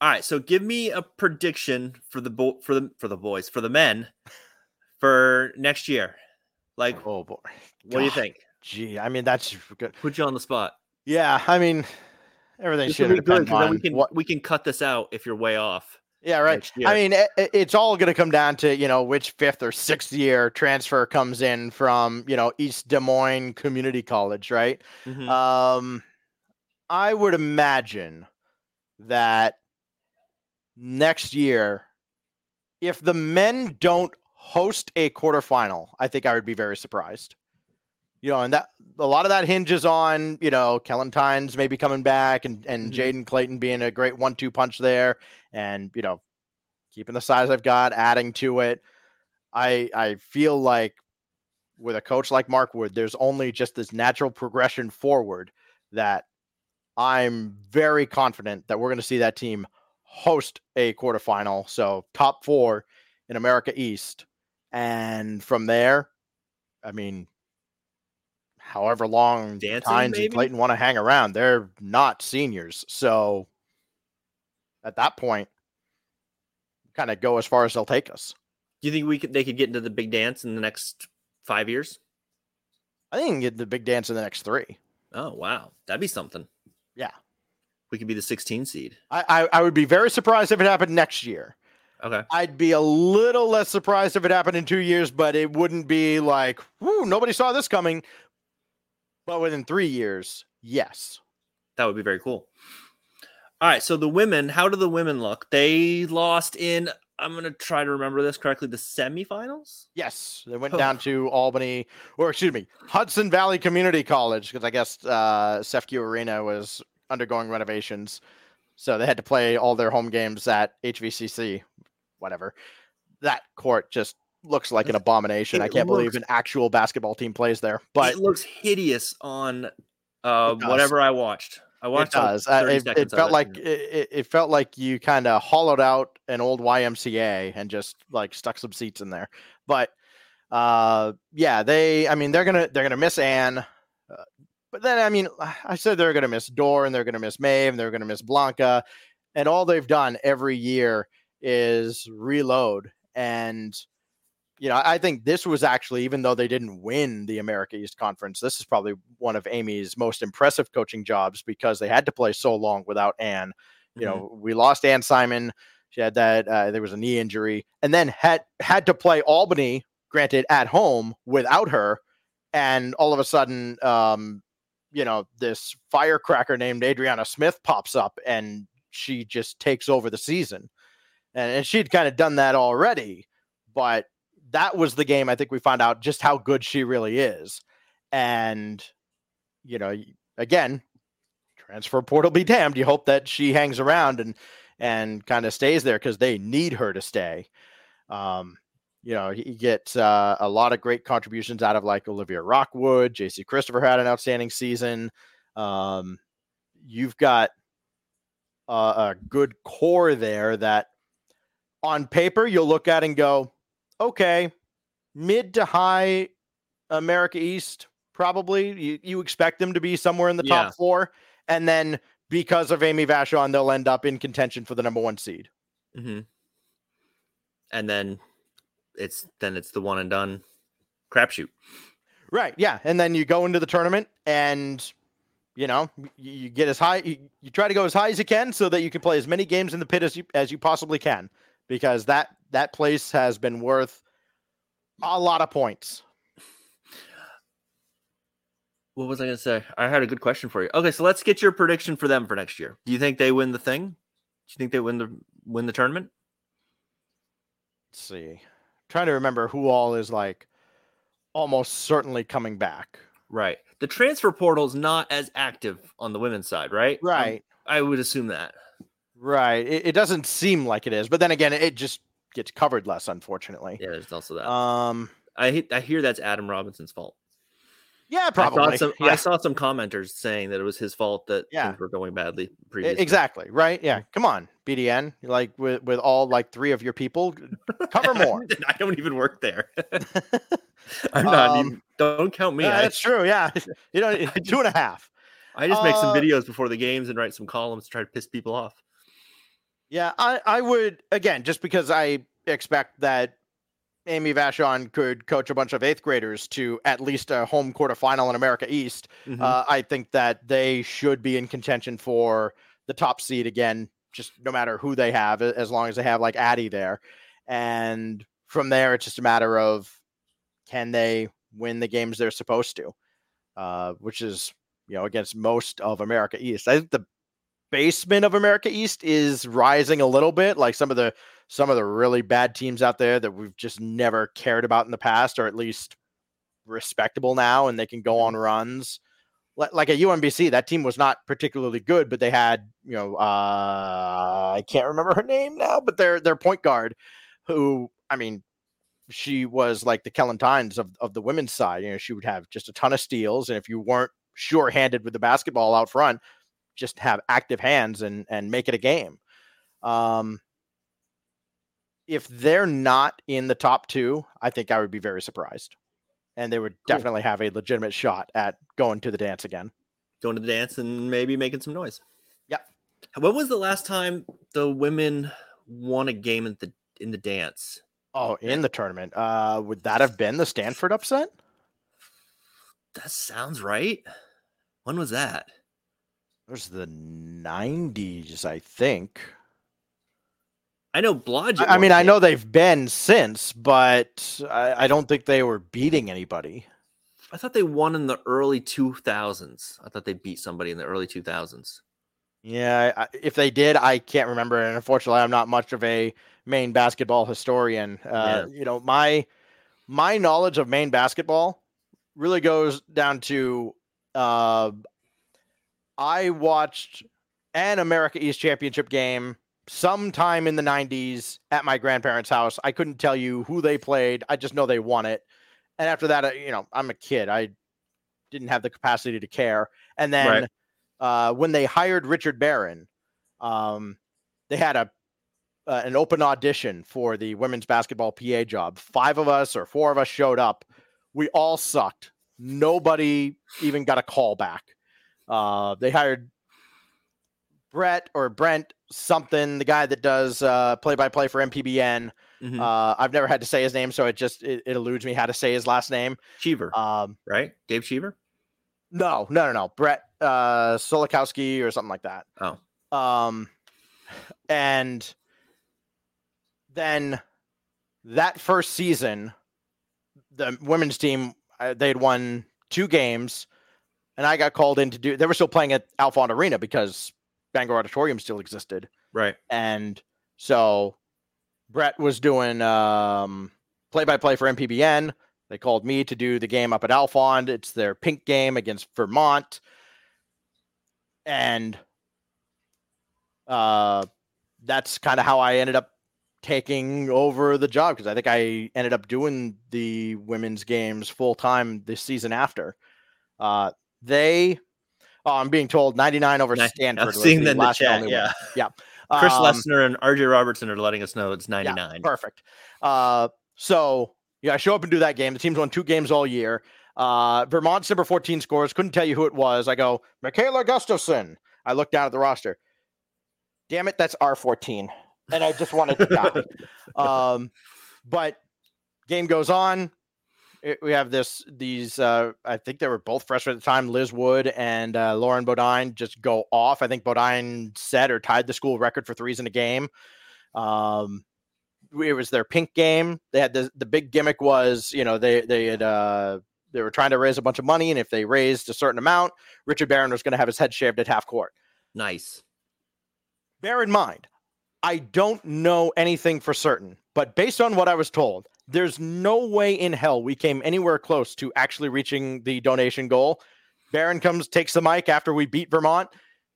All right, so give me a prediction for the bo- for the for the boys for the men for next year. Like, Oh boy. what do you think? Gee, I mean that's good. Put you on the spot. Yeah, I mean everything This should will be good then on we can what. we can cut this out if you're way off. Yeah, right. I mean, it, it- it's all going to come down to you know which fifth or sixth year transfer comes in from you know East Des Moines Community College, right? Mhm. Um, I would imagine that next year, if the men don't host a quarterfinal, I think I would be very surprised. You know, and that a lot of that hinges on you know Kellen Tynes maybe coming back and and Mhm. Jaden Clayton being a great one-two punch there, and you know keeping the size I've got, adding to it. I I feel like with a coach like Markwood, there's only just this natural progression forward that I'm very confident that we're going to see that team host a quarterfinal. So top four in America East. And from there, I mean, however long Dancing, Tynes maybe? and Clayton want to hang around, they're not seniors. So at that point, kind of go as far as they'll take us. Do you think we could they could get into the big dance in the next five years? I think get the big dance in the next three. Oh wow, that'd be something. Yeah. We could be the 16 seed. I, I, I would be very surprised if it happened next year. Okay. I'd be a little less surprised if it happened in two years, but it wouldn't be like, whoo, nobody saw this coming. But within three years, yes. That would be very cool. All right. So the women, how do the women look? They lost in, I'm going to try to remember this correctly, the semifinals? Yes. They went down to Albany, or excuse me, Hudson Valley Community College, because I guess uh, Arena was undergoing renovations. So they had to play all their home games at HVCC, whatever. That court just looks like an abomination. It I can't believe an actual basketball team plays there. But it looks hideous on uh, whatever I watched. I watched like does. Uh, 30 it, it felt it, like it, it- it felt like you kind of hollowed out an old YMCA and just like stuck some seats in there. But uh, yeah, they. I mean, they're gonna they're gonna miss Anne. Uh, but then I mean, I said they're gonna miss Dor and they're gonna miss Maeve and they're gonna miss Blanca, and all they've done every year is reload and. You know, I think this was actually, even though they didn't win the America East Conference, this is probably one of Amy's most impressive coaching jobs because they had to play so long without Anne. You Mhm. know, we lost Anne Simon. She had that. Uh, there was a knee injury, and then had had to play Albany, granted at home, without her. And all of a sudden, um, you know, this firecracker named Adrianna Smith pops up, and she just takes over the season. And, and she'd kind of done that already, but that was the game I think we found out just how good she really is. And you know, again, transfer portal be damned. You hope that she hangs around and and kind of stays there because they need her to stay. Um, you know, you get uh, a lot of great contributions out of like Olivia Rockwood, Jaycie Christopher had an outstanding season. Um, you've got uh, a good core there that on paper you'll look at and go, okay, mid to high America East, probably. You, you expect them to be somewhere in the Yeah. top four. And then because of Amy Vachon, they'll end up in contention for the number one seed. hmm And then it's then it's the one and done crapshoot. Right. Yeah. And then you go into the tournament and you know, you, get as high you, you try to go as high as you can so that you can play as many games in the pit as you as you possibly can because that that place has been worth a lot of points. What was I going to say? I had a good question for you. Okay, so let's get your prediction for them for next year. Do you think they win the thing? Do you think they win the win the tournament? Let's see. Trying to remember who all is like almost certainly coming back. Right. The transfer portal is not as active on the women's side, right? Um, Right. I would assume that. Right. It, it doesn't seem like it is, but then again, it just gets covered less, unfortunately. Yeah, there's also that. Um. I I hear that's Adam Robinson's fault. Yeah, I probably. saw some yeah. I saw some commenters saying that it was his fault that Yeah. things were going badly previously. Exactly. Right. Yeah. Come on, BDN. Like with with all like three of your people, cover more. I don't even work there. I'm not. Um, even, don't count me. Yeah, I, that's true. Yeah. You know, two and a half. I just make some uh, videos before the games and write some columns to try to piss people off. Yeah, I, I would again just because I expect that Amy Vachon could coach a bunch of eighth graders to at least a home quarterfinal in America East. Mhm. Uh, I think that they should be in contention for the top seed again, just no matter who they have, as long as they have like Addie there. And from there, it's just a matter of can they win the games they're supposed to, uh, which is you know against most of America East. I think the basement of America East is rising a little bit. Like some of the some of the really bad teams out there that we've just never cared about in the past, or at least respectable now, and they can go on runs. Like at UMBC, that team was not particularly good, but they had you know uh, I can't remember her name now, but their their point guard, who I mean, she was like the Kellen Tynes of of the women's side. You know, she would have just a ton of steals, and if you weren't sure handed with the basketball out front, just have active hands and and make it a game. Um, if they're not in the top two, I think I would be very surprised, and they would Cool. definitely have a legitimate shot at going to the dance again. Going to the dance and maybe making some noise. Yep. When was the last time the women won a game in the in the dance? Oh, in the tournament, uh, would that have been the Stanford upset? That sounds right. When was that? It was the '90s, I think. I know Blodgett. I I mean, I know they've been since, but I, I don't think they were beating anybody. I thought they won in the early 2000s. I thought they beat somebody in the early 2000s. Yeah, I, if they did, I can't remember. And unfortunately, I'm not much of a Maine basketball historian. Uh, You know, my my knowledge of Maine basketball really goes down to uh, I watched an America East Championship game sometime in the 90s at my grandparents' house. I couldn't tell you who they played. I just know they won it. And after that, you know, I'm a kid. I didn't have the capacity to care. And then Right. uh, when they hired Richard Barron, um, they had a uh, an open audition for the women's basketball PA job. Five of us or four of us showed up. We all sucked. Nobody even got a call back. Uh, they hired Brett or Brent something, the guy that does uh, play-by-play for MPBN. Mhm. Uh, I've never had to say his name, so it just it, it eludes me how to say his last name. Cheever, Um, right? Dave Cheever? no, no, no, no. Brett uh, Solikowski or something like that. Oh, Um, and then that first season, the women's team uh, they'd won two games, and I got called in to do. They were still playing at Alfond Arena because Bangor Auditorium still existed, right. and so Brett was doing um, play-by-play for MPBN. They called me to do the game up at Alfond. It's their pink game against Vermont, and uh, that's kind of how I ended up taking over the job because I think I ended up doing the women's games full time this season after. Uh, they, Oh, I'm being told 99 over Stanford. Was seeing the last chat. only Yeah. win. Chris Um, Lessner and RJ Robertson are letting us know it's yeah, 99. perfect. Uh, so yeah, I show up and do that game. The team's won two games all year. Uh, Vermont's number 14 scores. Couldn't tell you who it was. I go, Michaela Gustafson. I look down at the roster. Damn it, that's R14. And I just wanted to die. Um, but game goes on. We have this, these, uh, I think they were both freshmen at the time, Liz Wood and uh, Lauren Bodine just go off. I think Bodine set or tied the school record for threes in a game. Um, it was their pink game. They had the, the big gimmick was, you know, they, they had, uh, they were trying to raise a bunch of money. And if they raised a certain amount, Richard Barron was going to have his head shaved at half court Nice. bear in mind, I don't know anything for certain, but based on what I was told, there's no way in hell we came anywhere close to actually reaching the donation goal. Barron comes, takes the mic after we beat Vermont.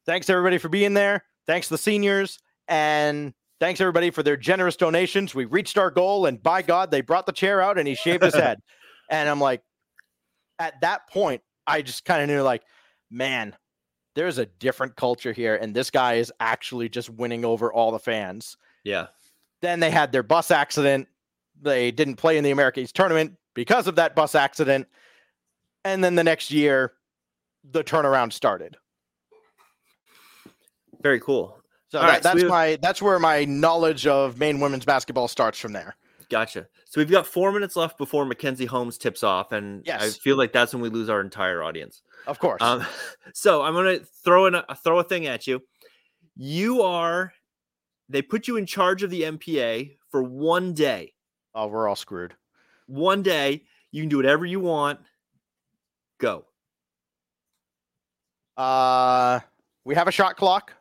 Thanks everybody for being there. Thanks the seniors and thanks everybody for their generous donations. We reached our goal, and by God, they brought the chair out and he shaved his head. And I'm like, at that point, I just kind of knew, like, man, there's a different culture here, and this guy is actually just winning over all the fans. Yeah. Then they had their bus accident. They didn't play in the America East tournament because of that bus accident. And then the next year, the turnaround started. Very cool. So, that, right, that's we- my that's where my knowledge of Maine women's basketball starts from there. Gotcha. So we've got four minutes left before Mackenzie Holmes tips off, and I feel like that's when we lose our entire audience. Of course. Um, so I'm gonna throw in a throw a thing at you. You are. They put you in charge of the MPA for one day. Oh, we're all screwed. One day, you can do whatever you want. Go. Uh, we have a shot clock.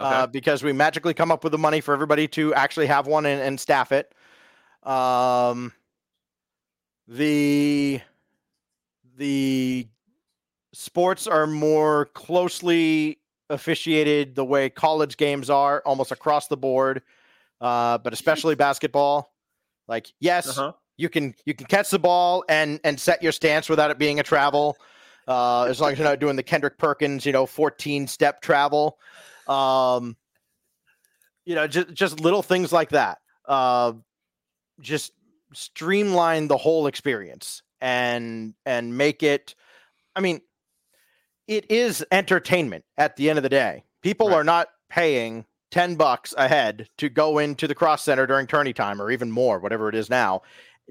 uh, because we magically come up with the money for everybody to actually have one and, and staff it. Um, the the sports are more closely officiated the way college games are, almost across the board, uh, but especially basketball. Like, yes, Uh-huh. you can you can catch the ball and and set your stance without it being a travel. Uh, as long as you're not doing the Kendrick Perkins, you know, 14 step travel. Um, you know, just just little things like that. Uh, just streamline the whole experience and and make it. I mean, it is entertainment at the end of the day. People Right. are not paying 10 bucks ahead to go into the cross center during tourney time or even more, whatever it is now,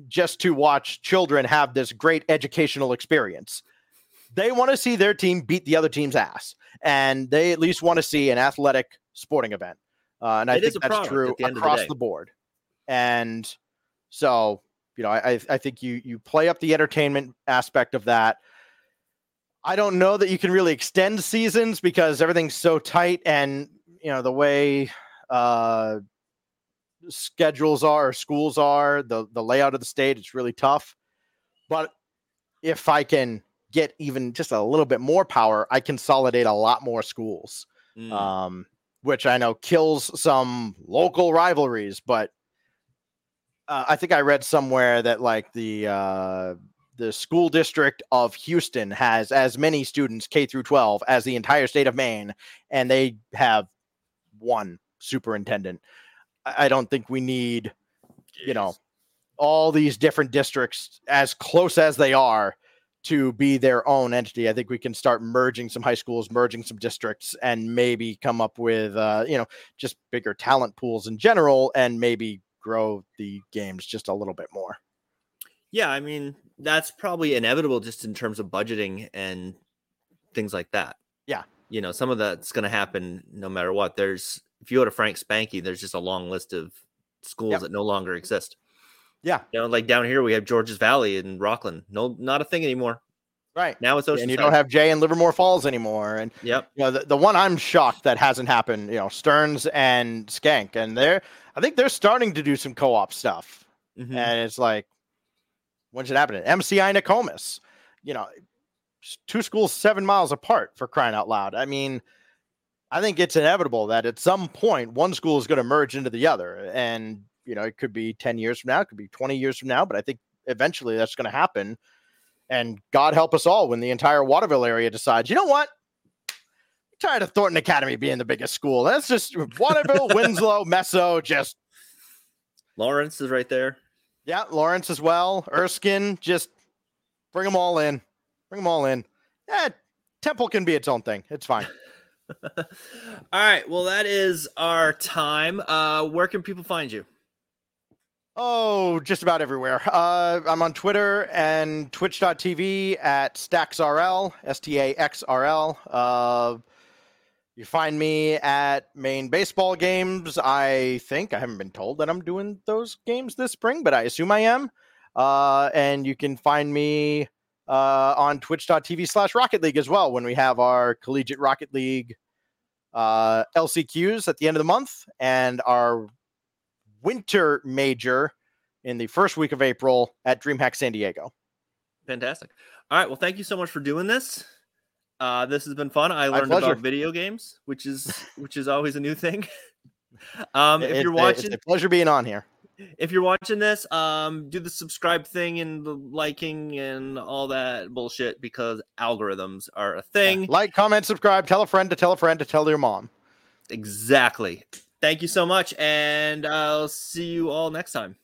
just to watch children have this great educational experience. They want to see their team beat the other team's ass, and they at least want to see an athletic sporting event. Uh, and I think that's true the of the across the board. And so, you know, I, I- I think you you play up the entertainment aspect of that. I don't know that you can really extend seasons because everything's so tight, and you know the way uh, schedules are, or schools are, the the layout of the state, it's really tough. But if I can get even just a little bit more power, I consolidate a lot more schools Mm. um, which I know kills some local rivalries. But uh, I think I read somewhere that like the uh, the school district of Houston has as many students K through 12 as the entire state of Maine, and they have one superintendent. I, don't think we need you know all these different districts as close as they are to be their own entity. I think we can start merging some high schools, merging some districts, and maybe come up with uh, you know just bigger talent pools in general, and maybe grow the games just a little bit more. Yeah, I mean that's probably inevitable just in terms of budgeting and things like that. Yeah. You know, some of that's going to happen no matter what. There's if you go to Frank Spanky, there's just a long list of schools Yep. that no longer exist. Yeah. You know, like down here we have Georges Valley in Rockland. No, not a thing anymore. Right. Now it's Oceanside. and you don't have Jay and Livermore Falls anymore. And Yep. you know, the, the one I'm shocked that hasn't happened, you know, Stearns and Schenck, and they're I think they're starting to do some co-op stuff. Mhm. and it's like, when should happen? MCI Nokomis, you know, two schools seven miles apart for crying out loud. I mean, I think it's inevitable that at some point one school is going to merge into the other, and you know, it could be ten years from now, it could be twenty years from now, but I think eventually that's going to happen. And God help us all when the entire Waterville area decides, you know what, I'm tired of Thornton Academy being the biggest school. That's just Waterville, Winslow, Meso, just Lawrence is right there. Yeah, Lawrence as well. Erskine, just bring them all in. Bring them all in. Yeah, Temple can be its own thing. It's fine. all right. Well, that is our time. Uh, where can people find you? Oh, just about everywhere. Uh, I'm on Twitter and twitch.tv at StaxRL, S T A X R L. Uh, you find me at Maine baseball games. I think I haven't been told that I'm doing those games this spring, but I assume I am. Uh, and you can find me uh, on twitch.tv slash Rocket League as well when we have our Collegiate Rocket League uh, LCQs at the end of the month and our winter major in the first week of April at DreamHack San Diego. Fantastic. All right. Well, thank you so much for doing this. Uh, this has been fun. I learned about video games, which is which is always a new thing. um, if you're watching, it's a pleasure being on here. If you're watching this, um, do the subscribe thing and the liking and all that bullshit because algorithms are a thing. Yeah. Like, comment, subscribe, tell a friend to tell a friend to tell your mom. Exactly. Thank you so much, and I'll see you all next time.